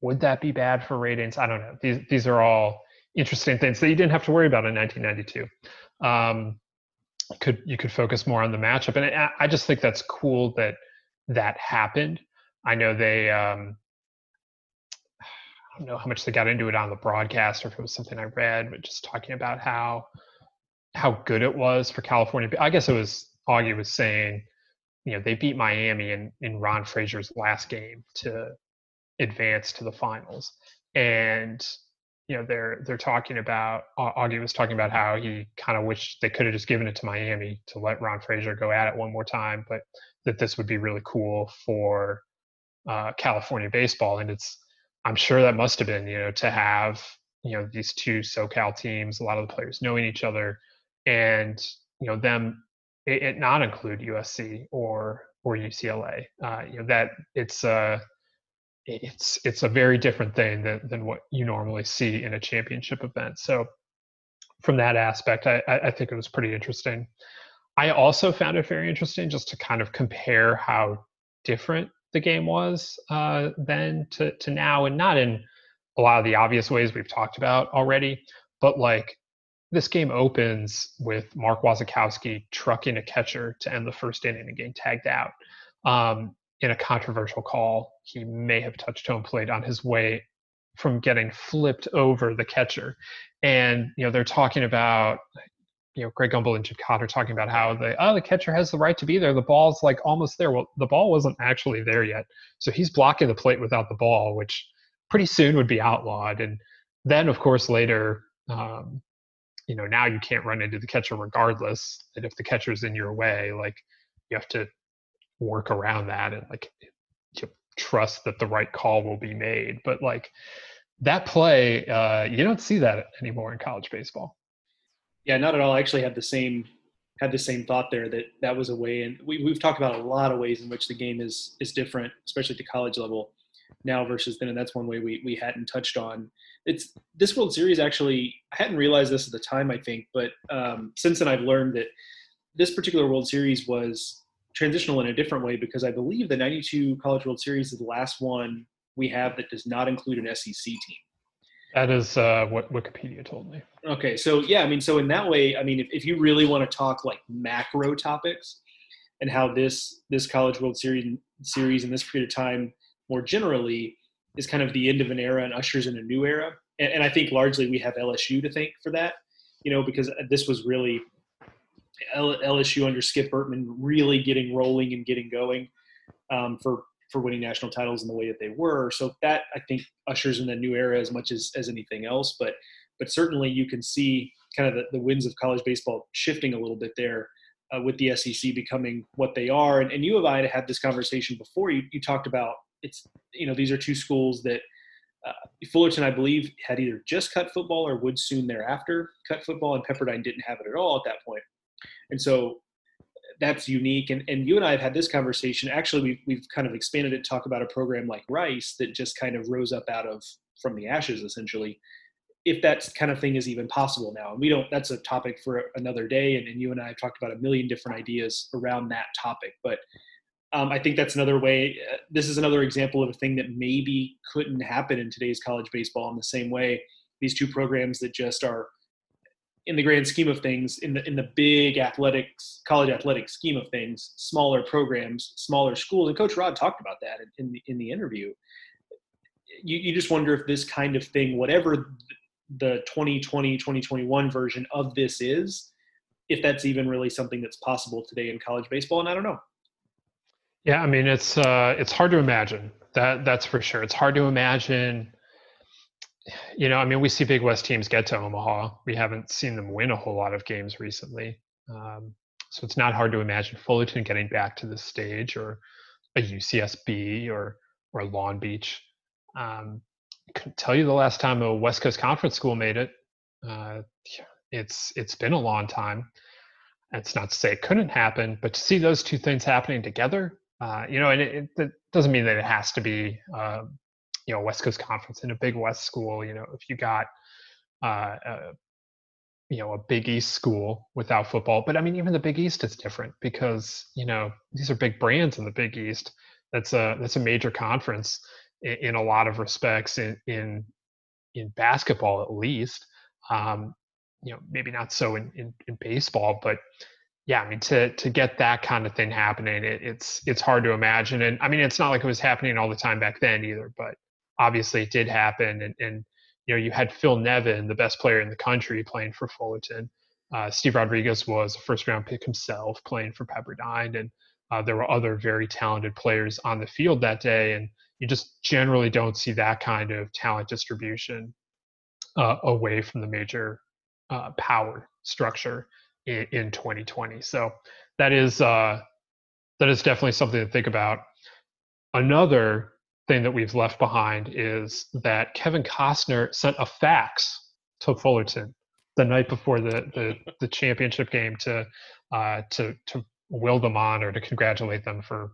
Speaker 1: would that be bad for ratings? I don't know. These these are all interesting things that you didn't have to worry about in 1992. Um, could you could focus more on the matchup, and I, I, just think that's cool that that happened. I know they. Um, I don't know how much they got into it on the broadcast, or if it was something I read, but just talking about how how good it was for California. I guess it was Augie was saying, you know, they beat Miami in in Ron Fraser's last game to advance to the finals. And you know they're they're talking about Augie was talking about how he kind of wished they could have just given it to Miami to let Ron Fraser go at it one more time, but that this would be really cool for uh, California baseball. And it's I'm sure that must have been you know to have you know these two SoCal teams, a lot of the players knowing each other, and you know them it, it not include USC or or UCLA. Uh, you know that it's uh it's it's a very different thing than than what you normally see in a championship event. So from that aspect, I, I think it was pretty interesting. I also found it very interesting just to kind of compare how different the game was uh, then to, to now, and not in a lot of the obvious ways we've talked about already, but like this game opens with Mark Wasikowski trucking a catcher to end the first inning and getting tagged out um, in a controversial call. He may have touched home plate on his way from getting flipped over the catcher. And, you know, they're talking about, you know, Greg Gumbel and Jim Kaat are talking about how the, oh, the catcher has the right to be there. The ball's like almost there. Well, the ball wasn't actually there yet. So he's blocking the plate without the ball, which pretty soon would be outlawed. And then, of course, later, um, you know, now you can't run into the catcher regardless. And if the catcher's in your way, like you have to work around that and like trust that the right call will be made. But like that play, uh, you don't see that anymore in college baseball.
Speaker 2: Yeah, not at all. I actually had the same had the same thought there that that was a way, and we, we've talked about a lot of ways in which the game is is different, especially at the college level now versus then, and that's one way we we hadn't touched on. It's this World Series actually. I hadn't realized this at the time, I think, but um, since then I've learned that this particular World Series was transitional in a different way because I believe the '92 College World Series is the last one we have that does not include an SEC team.
Speaker 1: That is uh, what Wikipedia told me.
Speaker 2: Okay, so yeah, I mean, so in that way, I mean, if, if you really want to talk like macro topics and how this this College World Series series in this period of time more generally is kind of the end of an era and ushers in a new era, and, and I think largely we have LSU to thank for that, you know, because this was really LSU under Skip Bertman really getting rolling and getting going um, for for winning national titles in the way that they were. So that I think ushers in a new era as much as, as anything else. But but certainly you can see kind of the, the winds of college baseball shifting a little bit there uh, with the SEC becoming what they are. And, and you and I had this conversation before. You, you talked about it's you know these are two schools that uh, Fullerton I believe had either just cut football or would soon thereafter cut football, and Pepperdine didn't have it at all at that point. And so that's unique. And, and you and I have had this conversation. Actually, we've, we've kind of expanded it talk about a program like Rice that just kind of rose up out of from the ashes, essentially. If that kind of thing is even possible now, and we don't, that's a topic for another day. And, and you and I have talked about a million different ideas around that topic. But um, I think that's another way. Uh, this is another example of a thing that maybe couldn't happen in today's college baseball in the same way. These two programs that just are in the grand scheme of things, in the in the big athletics, college athletics scheme of things, smaller programs, smaller schools, and Coach Rod talked about that in, in the in the interview. You, you just wonder if this kind of thing, whatever the 2020 2021 version of this is, if that's even really something that's possible today in college baseball, and I don't know.
Speaker 1: Yeah, I mean it's uh, it's hard to imagine that that's for sure. It's hard to imagine you know, I mean, we see Big West teams get to Omaha. We haven't seen them win a whole lot of games recently. Um, so it's not hard to imagine Fullerton getting back to this stage or a UCSB or or Long Beach. Um, couldn't tell you the last time a West Coast Conference school made it. Uh, it's it's been a long time. It's not to say it couldn't happen, but to see those two things happening together, uh, you know, and it, it, doesn't mean that it has to be uh, you know West Coast Conference in a Big West school. You know, if you got uh, a, you know a Big East school without football, but I mean even the Big East is different because you know these are big brands in the Big East. That's a that's a major conference in, in a lot of respects in in in basketball at least. Um, you know, maybe not so in, in, in baseball, but yeah, I mean, to to get that kind of thing happening, it, it's it's hard to imagine. And I mean, it's not like it was happening all the time back then either. But obviously it did happen. And, and, you know, you had Phil Nevin, the best player in the country, playing for Fullerton. Uh, Steve Rodriguez was a first round pick himself playing for Pepperdine. And uh, there were other very talented players on the field that day. And you just generally don't see that kind of talent distribution uh, away from the major uh, power structure in, in, 2020. So that is uh, that is definitely something to think about. Another thing that we've left behind is that Kevin Costner sent a fax to Fullerton the night before the the, the championship game to uh, to to will them on or to congratulate them for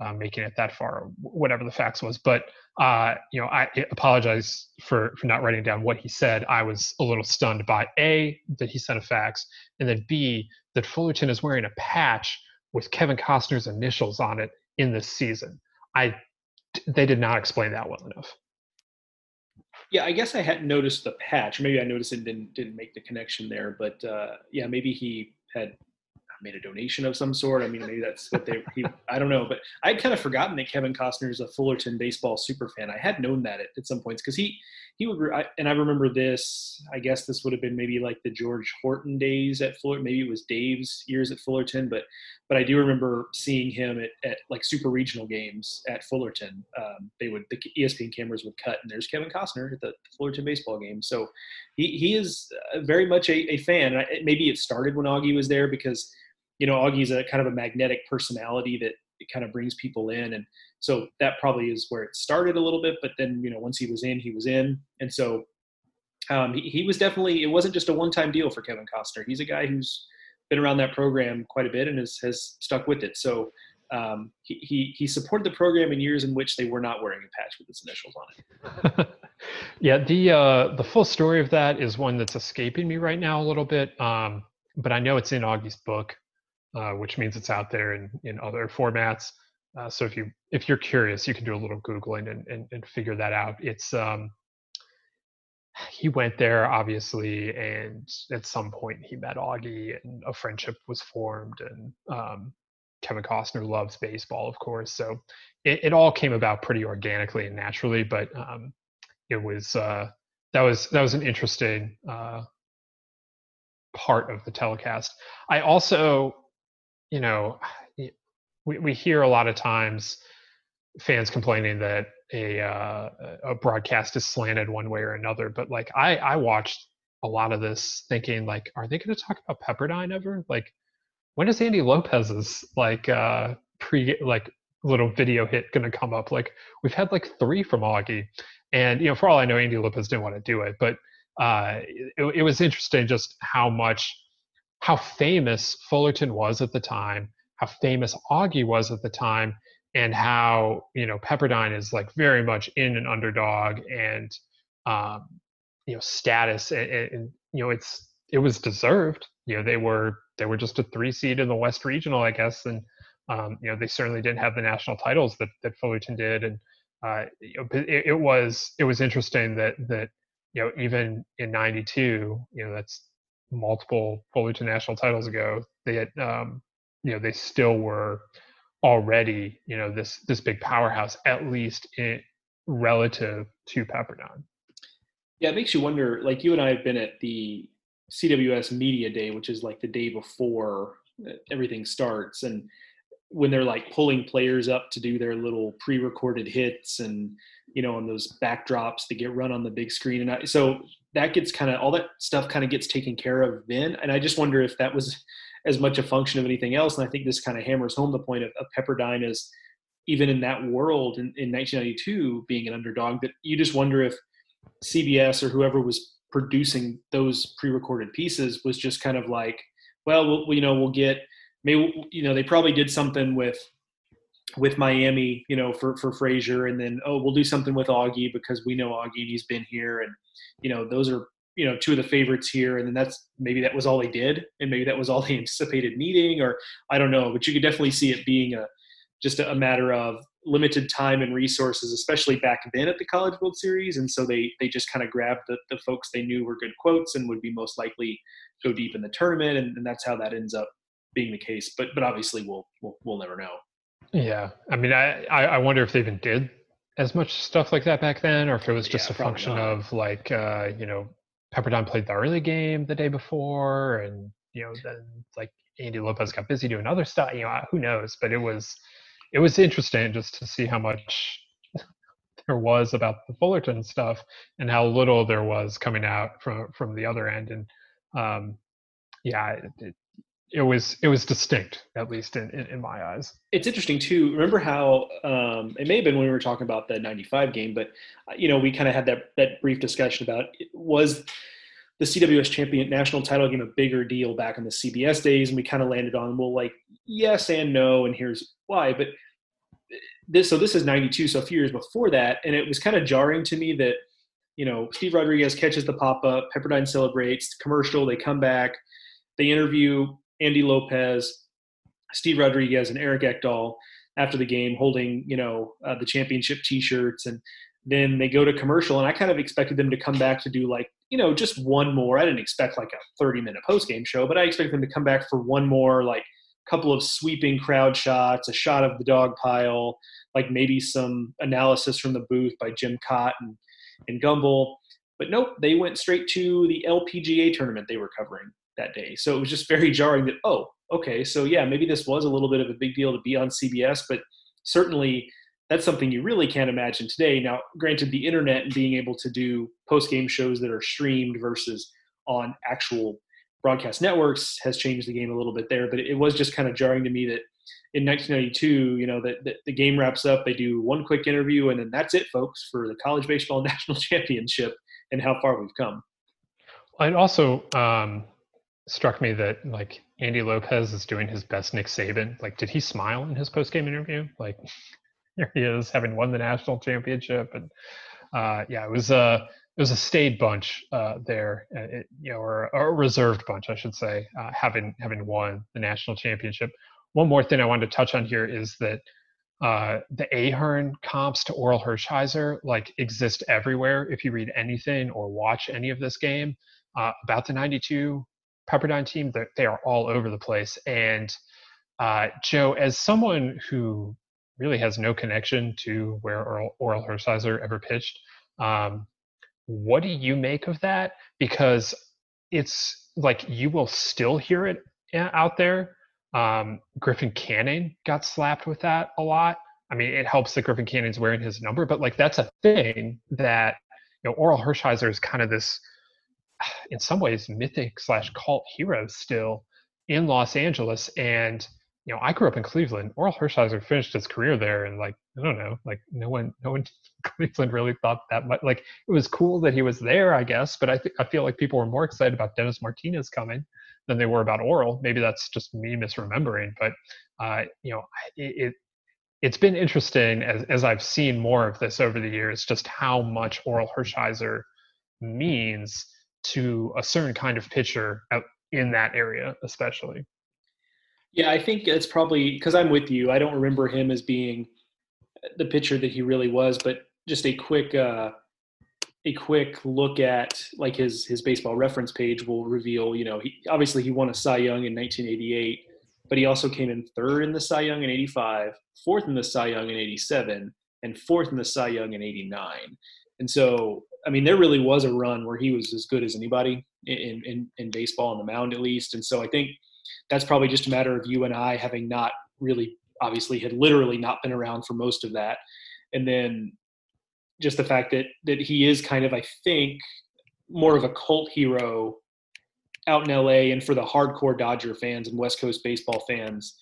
Speaker 1: uh, making it that far, whatever the facts was. But uh, you know, I apologize for for not writing down what he said. I was a little stunned by a that he sent a fax, and then b that Fullerton is wearing a patch with Kevin Costner's initials on it in this season. I they did not explain that well enough.
Speaker 2: Yeah, I guess I hadn't noticed the patch. Maybe I noticed it and didn't didn't make the connection there. But uh, yeah, maybe he had made a donation of some sort. I mean, maybe that's what they. He, I don't know, but I'd kind of forgotten that Kevin Costner is a Fullerton baseball super fan. I had known that at, at some points because he he would. I, and I remember this. I guess this would have been maybe like the George Horton days at Fullerton. Maybe it was Dave's years at Fullerton, but but I do remember seeing him at, at like super regional games at Fullerton. Um, they would the ESPN cameras would cut, and there's Kevin Costner at the Fullerton baseball game. So he he is uh, very much a, a fan. maybe it started when Augie was there because you know, Augie's a kind of a magnetic personality that it kind of brings people in. And so that probably is where it started a little bit. But then, you know, once he was in, he was in. And so um, he, he was definitely, it wasn't just a one time deal for Kevin Costner. He's a guy who's been around that program quite a bit and has, has stuck with it. So um, he, he, he supported the program in years in which they were not wearing a patch with his initials on
Speaker 1: it. yeah, the uh, the full story of that is one that's escaping me right now a little bit, um, but I know it's in Augie's book uh, which means it's out there in, in other formats. Uh, so if you if you're curious, you can do a little googling and, and, and figure that out. It's um, he went there obviously, and at some point he met Augie, and a friendship was formed. And um, Kevin Costner loves baseball, of course, so it, it all came about pretty organically and naturally. But um, it was uh, that was that was an interesting uh, part of the telecast. I also you know, we, we hear a lot of times fans complaining that a uh, a broadcast is slanted one way or another. But like I I watched a lot of this thinking like, are they going to talk about Pepperdine ever? Like, when is Andy Lopez's like uh pre like little video hit going to come up? Like we've had like three from Augie, and you know for all I know Andy Lopez didn't want to do it, but uh, it, it was interesting just how much how famous Fullerton was at the time, how famous Augie was at the time, and how you know Pepperdine is like very much in an underdog and um, you know status, and, and you know it's it was deserved. You know they were they were just a three seed in the West Regional, I guess, and um, you know they certainly didn't have the national titles that that Fullerton did, and uh, you know, it, it was it was interesting that that you know even in '92, you know that's multiple Fullerton national titles ago, they had, um, you know, they still were already, you know, this this big powerhouse, at least in relative to Pepperdine.
Speaker 2: Yeah, it makes you wonder. Like you and I have been at the CWS Media Day, which is like the day before uh, everything starts, and when they're like pulling players up to do their little pre-recorded hits and you know on those backdrops to get run on the big screen and I, so that gets kind of all that stuff kind of gets taken care of then and i just wonder if that was as much a function of anything else and i think this kind of hammers home the point of, of pepperdine is even in that world in, in 1992 being an underdog that you just wonder if cbs or whoever was producing those pre-recorded pieces was just kind of like well, we'll you know we'll get maybe you know they probably did something with with Miami, you know, for for Fraser, and then oh, we'll do something with Augie because we know Augie, he's been here, and you know, those are you know two of the favorites here, and then that's maybe that was all they did, and maybe that was all they anticipated needing, or I don't know, but you could definitely see it being a just a, a matter of limited time and resources, especially back then at the College World Series, and so they they just kind of grabbed the, the folks they knew were good quotes and would be most likely go deep in the tournament, and, and that's how that ends up being the case. But but obviously we'll we'll, we'll never know.
Speaker 1: Yeah, I mean, I I wonder if they even did as much stuff like that back then, or if it was just yeah, a function not. of like uh, you know Pepperdine played the early game the day before, and you know then like Andy Lopez got busy doing other stuff. You know, who knows? But it was it was interesting just to see how much there was about the Fullerton stuff and how little there was coming out from from the other end. And um, yeah, it, it, it was it was distinct at least in, in, in, my eyes.
Speaker 2: It's interesting too remember how um, it may have been when we were talking about the 95 game but uh, you know we kind of had that that brief discussion about was the cws champion national title game a bigger deal back in the cbs days? And we kind of landed on well like yes and no and here's why. But this so this is 92 so a few years before that and it was kind of jarring to me that you know steve rodriguez catches the pop-up pepperdine celebrates commercial they come back they interview andy lopez steve rodriguez and eric ekdahl after the game holding you know uh, the championship t-shirts. And then they go to commercial and i kind of expected them to come back to do like you know just one more. I didn't expect like a 30 minute post game show but i expected them to come back for one more like a couple of sweeping crowd shots a shot of the dog pile like maybe some analysis from the booth by Jim Kaat and, and gumbel. But nope they went straight to the lpga tournament they were covering that day so it was just very jarring that oh okay so yeah maybe this was a little bit of a big deal to be on cbs but certainly that's something you really can't imagine today. Now, granted, the internet and being able to do post game shows that are streamed versus on actual broadcast networks has changed the game a little bit there. But it was just kind of jarring to me that in 1992, you know, that, the game wraps up, they do one quick interview, and then that's it, folks, for the college baseball national championship and how far we've come.
Speaker 1: It also um, struck me that like Andy Lopez is doing his best Nick Saban. Like, did he smile in his post game interview? Like, here he is having won the national championship and uh, yeah it was a it was a stayed bunch uh, there uh, it, you know or, or, a reserved bunch i should say uh, having having won the national championship one more thing i wanted to touch on here is that uh, the Ahearne comps to Orel Hershiser like exist everywhere if you read anything or watch any of this game uh, about the 92 pepperdine team that they are all over the place and joe as someone who really has no connection to where Oral, Orel Hershiser ever pitched. Um, what do you make of that? Because it's like you will still hear it out there. Um, Griffin Canning got slapped with that a lot. I mean, it helps that Griffin Canning's wearing his number, but like that's a thing that you know, Orel Hershiser is kind of this, in some ways, mythic slash cult hero still in Los Angeles, and you know, I grew up in Cleveland. Orel Hershiser finished his career there, and like I don't know, like no one, no one Cleveland really thought that much. Like it was cool that he was there, I guess, but I think I feel like people were more excited about Dennis Martinez coming than they were about Orel. Maybe that's just me misremembering, but uh, you know, it, it it's been interesting as as I've seen more of this over the years, just how much Orel Hershiser means to a certain kind of pitcher out in that area, especially.
Speaker 2: Yeah, I think it's probably because I'm with you. I don't remember him as being the pitcher that he really was, but just a quick uh, a quick look at like his his baseball reference page will reveal. You know, he obviously he won a Cy Young in 1988, but he also came in third in the Cy Young in '85, fourth in the Cy Young in '87, and fourth in the Cy Young in '89. And so, I mean, there really was a run where he was as good as anybody in in, in baseball on the mound, at least. And so, I think that's probably just a matter of you and I having not really, obviously, had literally not been around for most of that, and then just the fact that that he is kind of, I think, more of a cult hero out in LA, and for the hardcore Dodger fans and West Coast baseball fans,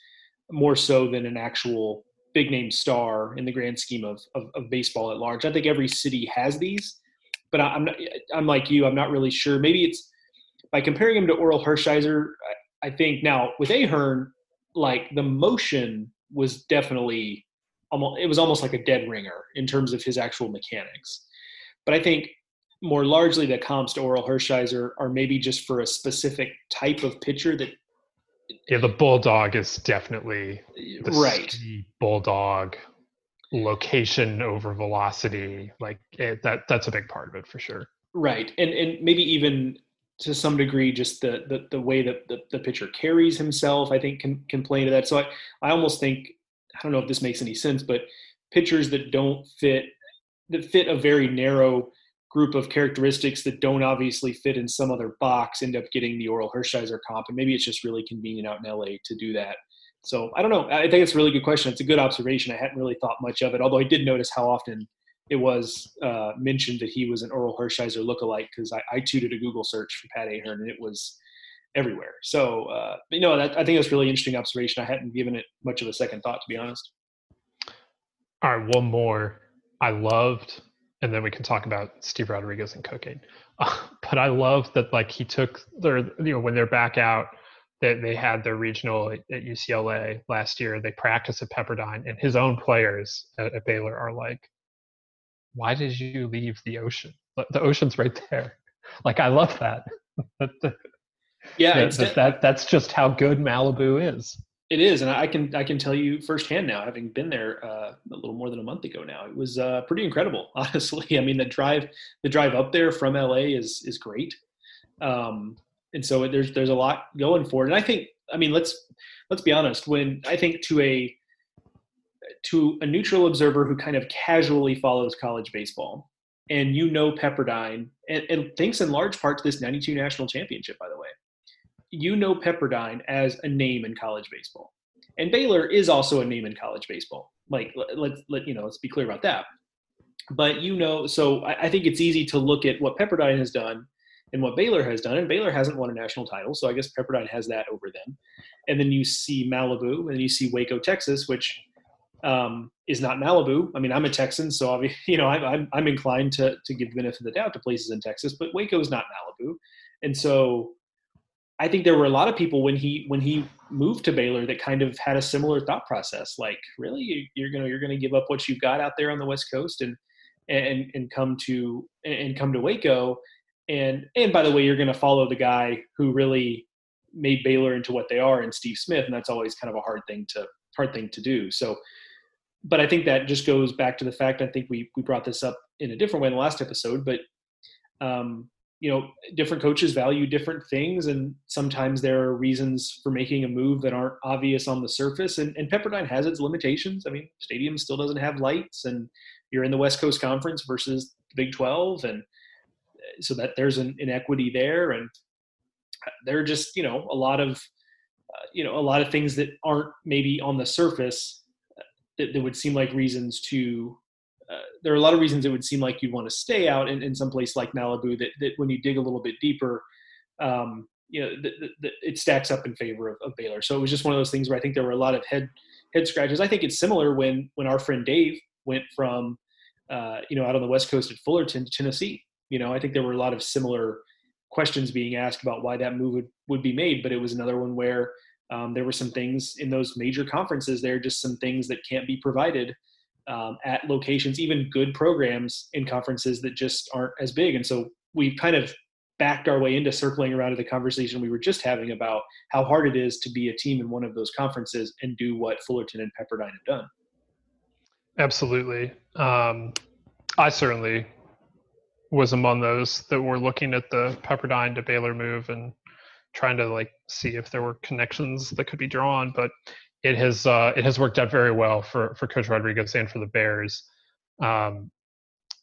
Speaker 2: more so than an actual big name star in the grand scheme of, of, of baseball at large. I think every city has these, but I'm not, I'm like you. I'm not really sure. Maybe it's by comparing him to Orel Hershiser. I think now with Ahearne, like the motion was definitely almost it was almost like a dead ringer in terms of his actual mechanics. But I think more largely the comps to Orel Hershiser are maybe just for a specific type of pitcher that
Speaker 1: yeah the bulldog is definitely
Speaker 2: right
Speaker 1: bulldog location over velocity like it, that that's a big part of it for sure.
Speaker 2: Right and and maybe even to some degree just the the, the way that the, the pitcher carries himself i think can, can play into that. So I, I almost think i don't know if this makes any sense but pitchers that don't fit that fit a very narrow group of characteristics that don't obviously fit in some other box end up getting the Orel Hershiser comp and maybe it's just really convenient out in la to do that so i don't know i think it's a really good question it's a good observation i hadn't really thought much of it although i did notice how often it was uh, mentioned that he was an Orel Hershiser lookalike because I, I tutored a Google search for Pat Ahearne and it was everywhere. So, uh, you know, that, I think that's a really interesting observation. I hadn't given it much of a second thought, to be honest.
Speaker 1: All right, one more. I loved, and then we can talk about Steve Rodriguez and cocaine. Uh, but I love that, like, he took their, you know, when they're back out that they had their regional at, UCLA last year. They practice at Pepperdine, and his own players at, at Baylor are like, "Why did you leave the ocean? The ocean's right there." Like I love that.
Speaker 2: yeah,
Speaker 1: that, that, that that's just how good Malibu is.
Speaker 2: It is, and I can I can tell you firsthand now, having been there uh, a little more than a month ago now. It was uh, pretty incredible, honestly. I mean, the drive the drive up there from LA is is great, um, and so there's there's a lot going for it. And I think, I mean, let's let's be honest. When I think to a to a neutral observer who kind of casually follows college baseball, and you know Pepperdine, and, and thanks in large part to this '92 national championship, by the way you know Pepperdine as a name in college baseball, and Baylor is also a name in college baseball. Like let's let you know, let's be clear about that. But you know, so I, I think it's easy to look at what Pepperdine has done and what Baylor has done, and Baylor hasn't won a national title, so I guess Pepperdine has that over them. And then you see Malibu, and you see Waco, Texas, which um, is not Malibu. I mean, I'm a Texan, so I you know I'm, I'm, I'm inclined to to give the benefit of the doubt to places in Texas, but Waco is not Malibu, and so I think there were a lot of people when he when he moved to Baylor that kind of had a similar thought process. Like, really, you're gonna you're gonna give up what you've got out there on the West Coast and and and come to and come to Waco. And and by the way, you're gonna follow the guy who really made Baylor into what they are, and Steve Smith, and that's always kind of a hard thing to hard thing to do. So, but I think that just goes back to the fact I think we we brought this up in a different way in the last episode, but um, you know different coaches value different things and sometimes there are reasons for making a move that aren't obvious on the surface and, and pepperdine has its limitations i mean stadium still doesn't have lights and you're in the west coast conference versus big 12 and so that there's an inequity there and there are just you know a lot of uh, you know a lot of things that aren't maybe on the surface uh, that, that would seem like reasons to uh, there are a lot of reasons it would seem like you'd want to stay out in, in some place like Malibu that, that when you dig a little bit deeper, um, you know, the, the, the, it stacks up in favor of, of, Baylor. So it was just one of those things where I think there were a lot of head head scratches. I think it's similar when when our friend Dave went from uh, you know out on the west coast at Fullerton to Tennessee. You know, I think there were a lot of similar questions being asked about why that move would, would be made, but it was another one where um, there were some things in those major conferences. There are just some things that can't be provided um, at locations, even good programs in conferences that just aren't as big. And so we've kind of backed our way into circling around to the conversation we were just having about how hard it is to be a team in one of those conferences and do what Fullerton and Pepperdine have done.
Speaker 1: Absolutely. Um, I certainly was among those that were looking at the Pepperdine to Baylor move and trying to like see if there were connections that could be drawn. But it has uh, it has worked out very well for for Coach Rodriguez and for the Bears. Um,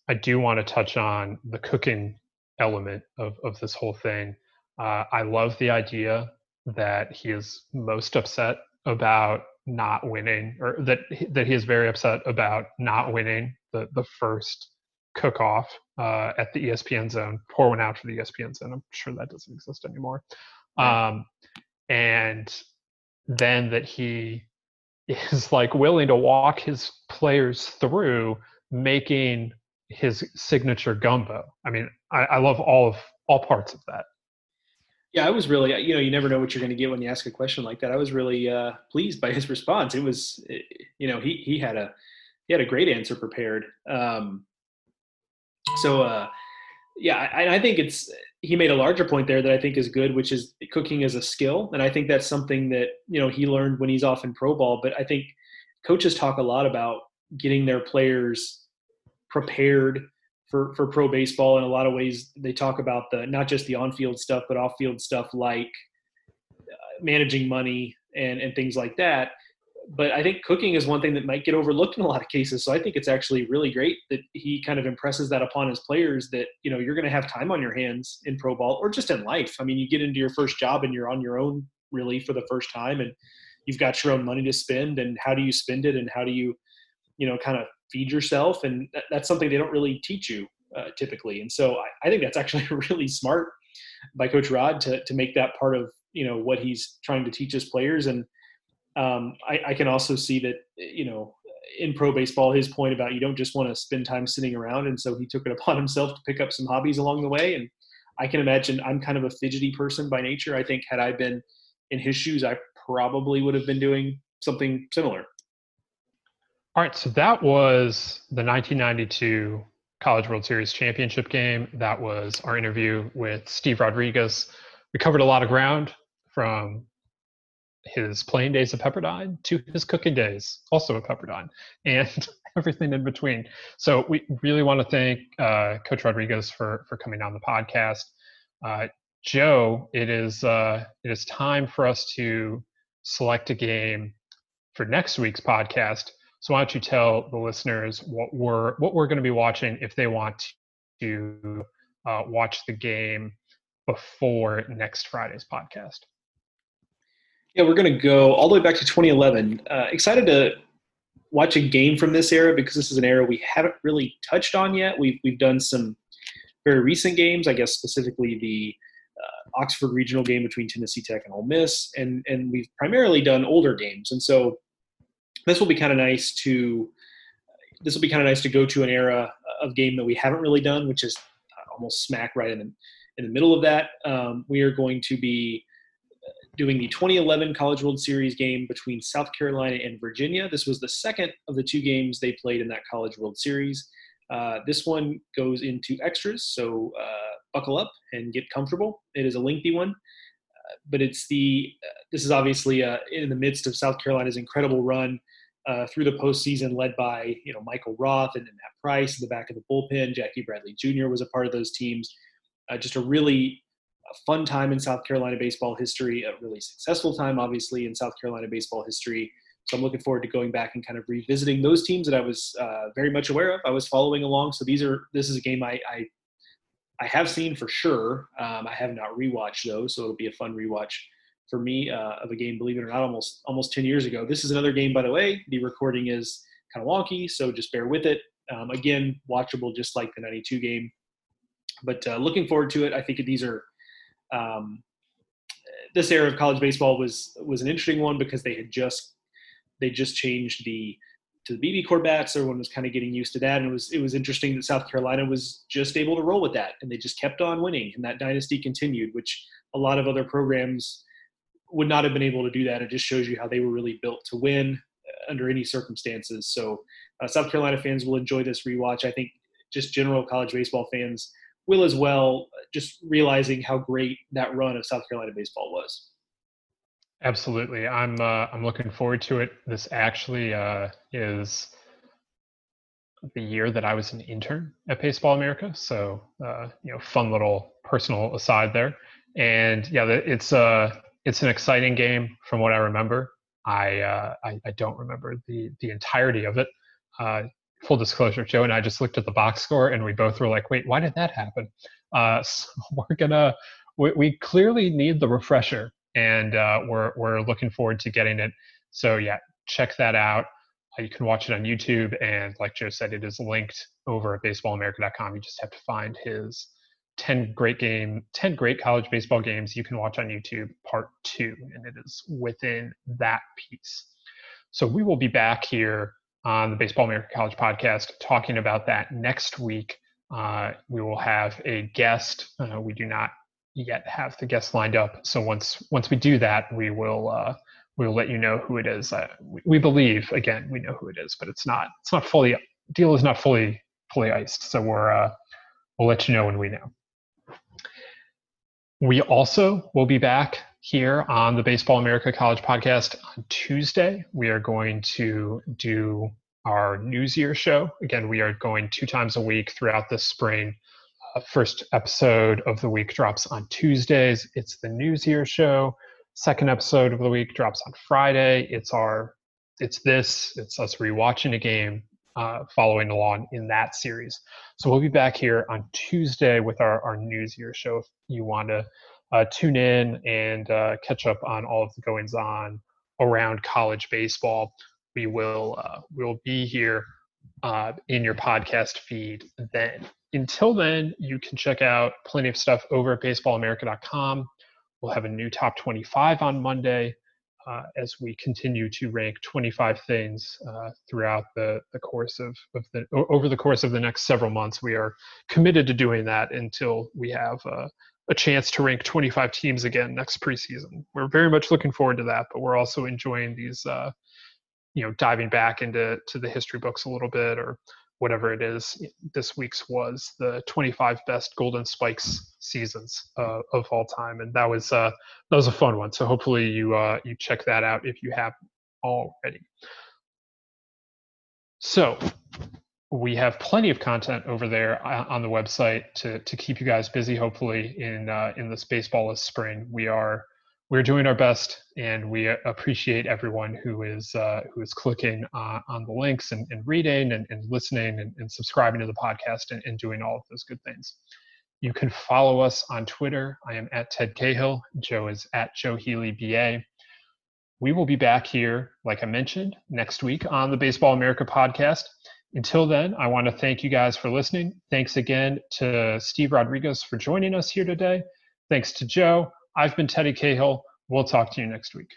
Speaker 1: I do want to touch on the cooking element of of this whole thing. Uh, I love the idea that he is most upset about not winning, or that that he is very upset about not winning the the first cook off uh, at the ESPN zone. Pour one out for the ESPN zone. I'm sure that doesn't exist anymore. Um, and then that he is like willing to walk his players through making his signature gumbo. I mean, I, I love all of all parts of that.
Speaker 2: Yeah, I was really, you know, you never know what you're going to get when you ask a question like that. I was really uh, pleased by his response. It was, eh, you know, he he had a he had a great answer prepared. Um, so, uh, yeah, I, I think it's he made a larger point there that I think is good, which is cooking as a skill, and I think that's something that you know he learned when he's off in pro ball. But I think coaches talk a lot about getting their players prepared for for pro baseball in a lot of ways. They talk about the not just the on field stuff, but off field stuff like uh, managing money and and things like that but I think cooking is one thing that might get overlooked in a lot of cases. So I think it's actually really great that he kind of impresses that upon his players that, you know, you're going to have time on your hands in pro ball or just in life. I mean, you get into your first job and you're on your own really for the first time and you've got your own money to spend and how do you spend it and how do you, you know, kind of feed yourself. And that, that's something they don't really teach you uh, typically. And so I, I think that's actually really smart by coach Rod to, to make that part of, you know, what he's trying to teach his players. And, um, I, I, can also see that you know in pro baseball his point about you don't just want to spend time sitting around and so he took it upon himself to pick up some hobbies along the way and i can imagine i'm kind of a fidgety person by nature i think had i been in his shoes, I probably would have been doing something similar.
Speaker 1: All right, so that was the 1992 College World Series championship game. That was our interview with Steve Rodriguez. We covered a lot of ground from his playing days at Pepperdine to his cooking days, also at Pepperdine, and everything in between. So we really want to thank uh, Coach Rodriguez for for coming on the podcast. Uh, Joe, it is uh, it is time for us to select a game for next week's podcast. So why don't you tell the listeners what we're what we're going to be watching if they want to uh, watch the game before next Friday's podcast?
Speaker 2: Yeah, we're going to go all the way back to 2011. Uh, excited to watch a game from this era because this is an era we haven't really touched on yet. We've we've done some very recent games, I guess specifically the uh, Oxford regional game between Tennessee Tech and Ole Miss, and and we've primarily done older games. And so this will be kind of nice to this will be kind of nice to go to an era of game that we haven't really done, which is almost smack right in the in the middle of that. Um, we are going to be doing the 2011 College World Series game between South Carolina and Virginia. This was the second of the two games they played in that College World Series. Uh, this one goes into extras, so uh, buckle up and get comfortable. It is a lengthy one, uh, but it's the uh, this is obviously uh, in the midst of South Carolina's incredible run uh, through the postseason, led by you know Michael Roth and, and Matt Price in the back of the bullpen. Jackie Bradley Jr. was a part of those teams. just a really a fun time in South Carolina baseball history, a really successful time, obviously, in South Carolina baseball history. So I'm looking forward to going back and kind of revisiting those teams that I was uh, very much aware of. I was following along. So these are this is a game I I, I have seen for sure. Um, I have not rewatched though, so it'll be a fun rewatch for me uh, of a game. Believe it or not, almost almost 10 years ago. This is another game, by the way. The recording is kind of wonky, so just bear with it. Um, again, watchable just like the 92 game. But uh, looking forward to it. I think these are um, this era of college baseball was was an interesting one because they had just they just changed the to the BBCOR bats. Everyone was kind of getting used to that, and it was it was interesting that South Carolina was just able to roll with that, and they just kept on winning, and that dynasty continued, which a lot of other programs would not have been able to do that. It just shows you how they were really built to win uh, under any circumstances. So uh, South Carolina fans will enjoy this rewatch. I think just general college baseball fans will as well, just realizing how great that run of South Carolina baseball was.
Speaker 1: Absolutely, I'm uh, I'm looking forward to it. This actually uh, is the year that I was an intern at Baseball America, so uh, you know, fun little personal aside there. And yeah, it's uh it's an exciting game from what I remember. I uh, I, I, don't remember the the entirety of it. Full disclosure, Joe and I just looked at the box score and we both were like, wait, why did that happen? Uh, so we're gonna, we, we, clearly need the refresher and uh, we're, we're looking forward to getting it. So yeah, check that out. Uh, you can watch it on YouTube. And like Joe said, it is linked over at baseballamerica.com. You just have to find his 10 great game, 10 great college baseball games you can watch on YouTube, part two, and it is within that piece. So we will be back here on the Baseball America College podcast talking about that next week. Uh, we will have a guest. Uh, we do not yet have the guest lined up, so once once we do that, we will uh, we will let you know who it is. Uh, we, we, believe again we know who it is, but it's not it's not fully deal is not fully fully iced. So we're uh, we'll let you know when we know. We also will be back here on the Baseball America College podcast on Tuesday. We are going to do our News Year show. Again, we are going two times a week throughout the spring. Uh, first episode of the week drops on Tuesdays. It's the News Year show. Second episode of the week drops on Friday. It's our, it's this, it's us rewatching a game, uh, following along in that series. So we'll be back here on Tuesday with our, our News Year show. If you want to uh, tune in and uh, catch up on all of the goings on around college baseball. We will uh, will be here uh, in your podcast feed then. Until then, you can check out plenty of stuff over at baseballamerica.com. We'll have a new top 25 on Monday uh, as we continue to rank 25 things uh, throughout the, the course of, of the over the course of the next several months. We are committed to doing that until we have a chance to rank 25 teams again next preseason. We're very much looking forward to that, but we're also enjoying these, uh, you know, diving back into to the history books a little bit or whatever it is. This week's was the 25 best Golden Spikes seasons uh, of all time, and that was uh, that was a fun one. So hopefully you uh, you check that out if you haven't already. So we have plenty of content over there uh, on the website to to keep you guys busy. Hopefully, in uh, in this baseball spring, we are we're doing our best, and we appreciate everyone who is uh, who is clicking uh, on the links and, and reading and, and listening and, and, subscribing to the podcast and, and doing all of those good things. You can follow us on Twitter. I am at Ted Cahill. Joe is at Joe Healy BA. We will be back here, like I mentioned, next week on the Baseball America podcast. Until then, I want to thank you guys for listening. Thanks again to Steve Rodriguez for joining us here today. Thanks to Joe. I've been Teddy Cahill. We'll talk to you next week.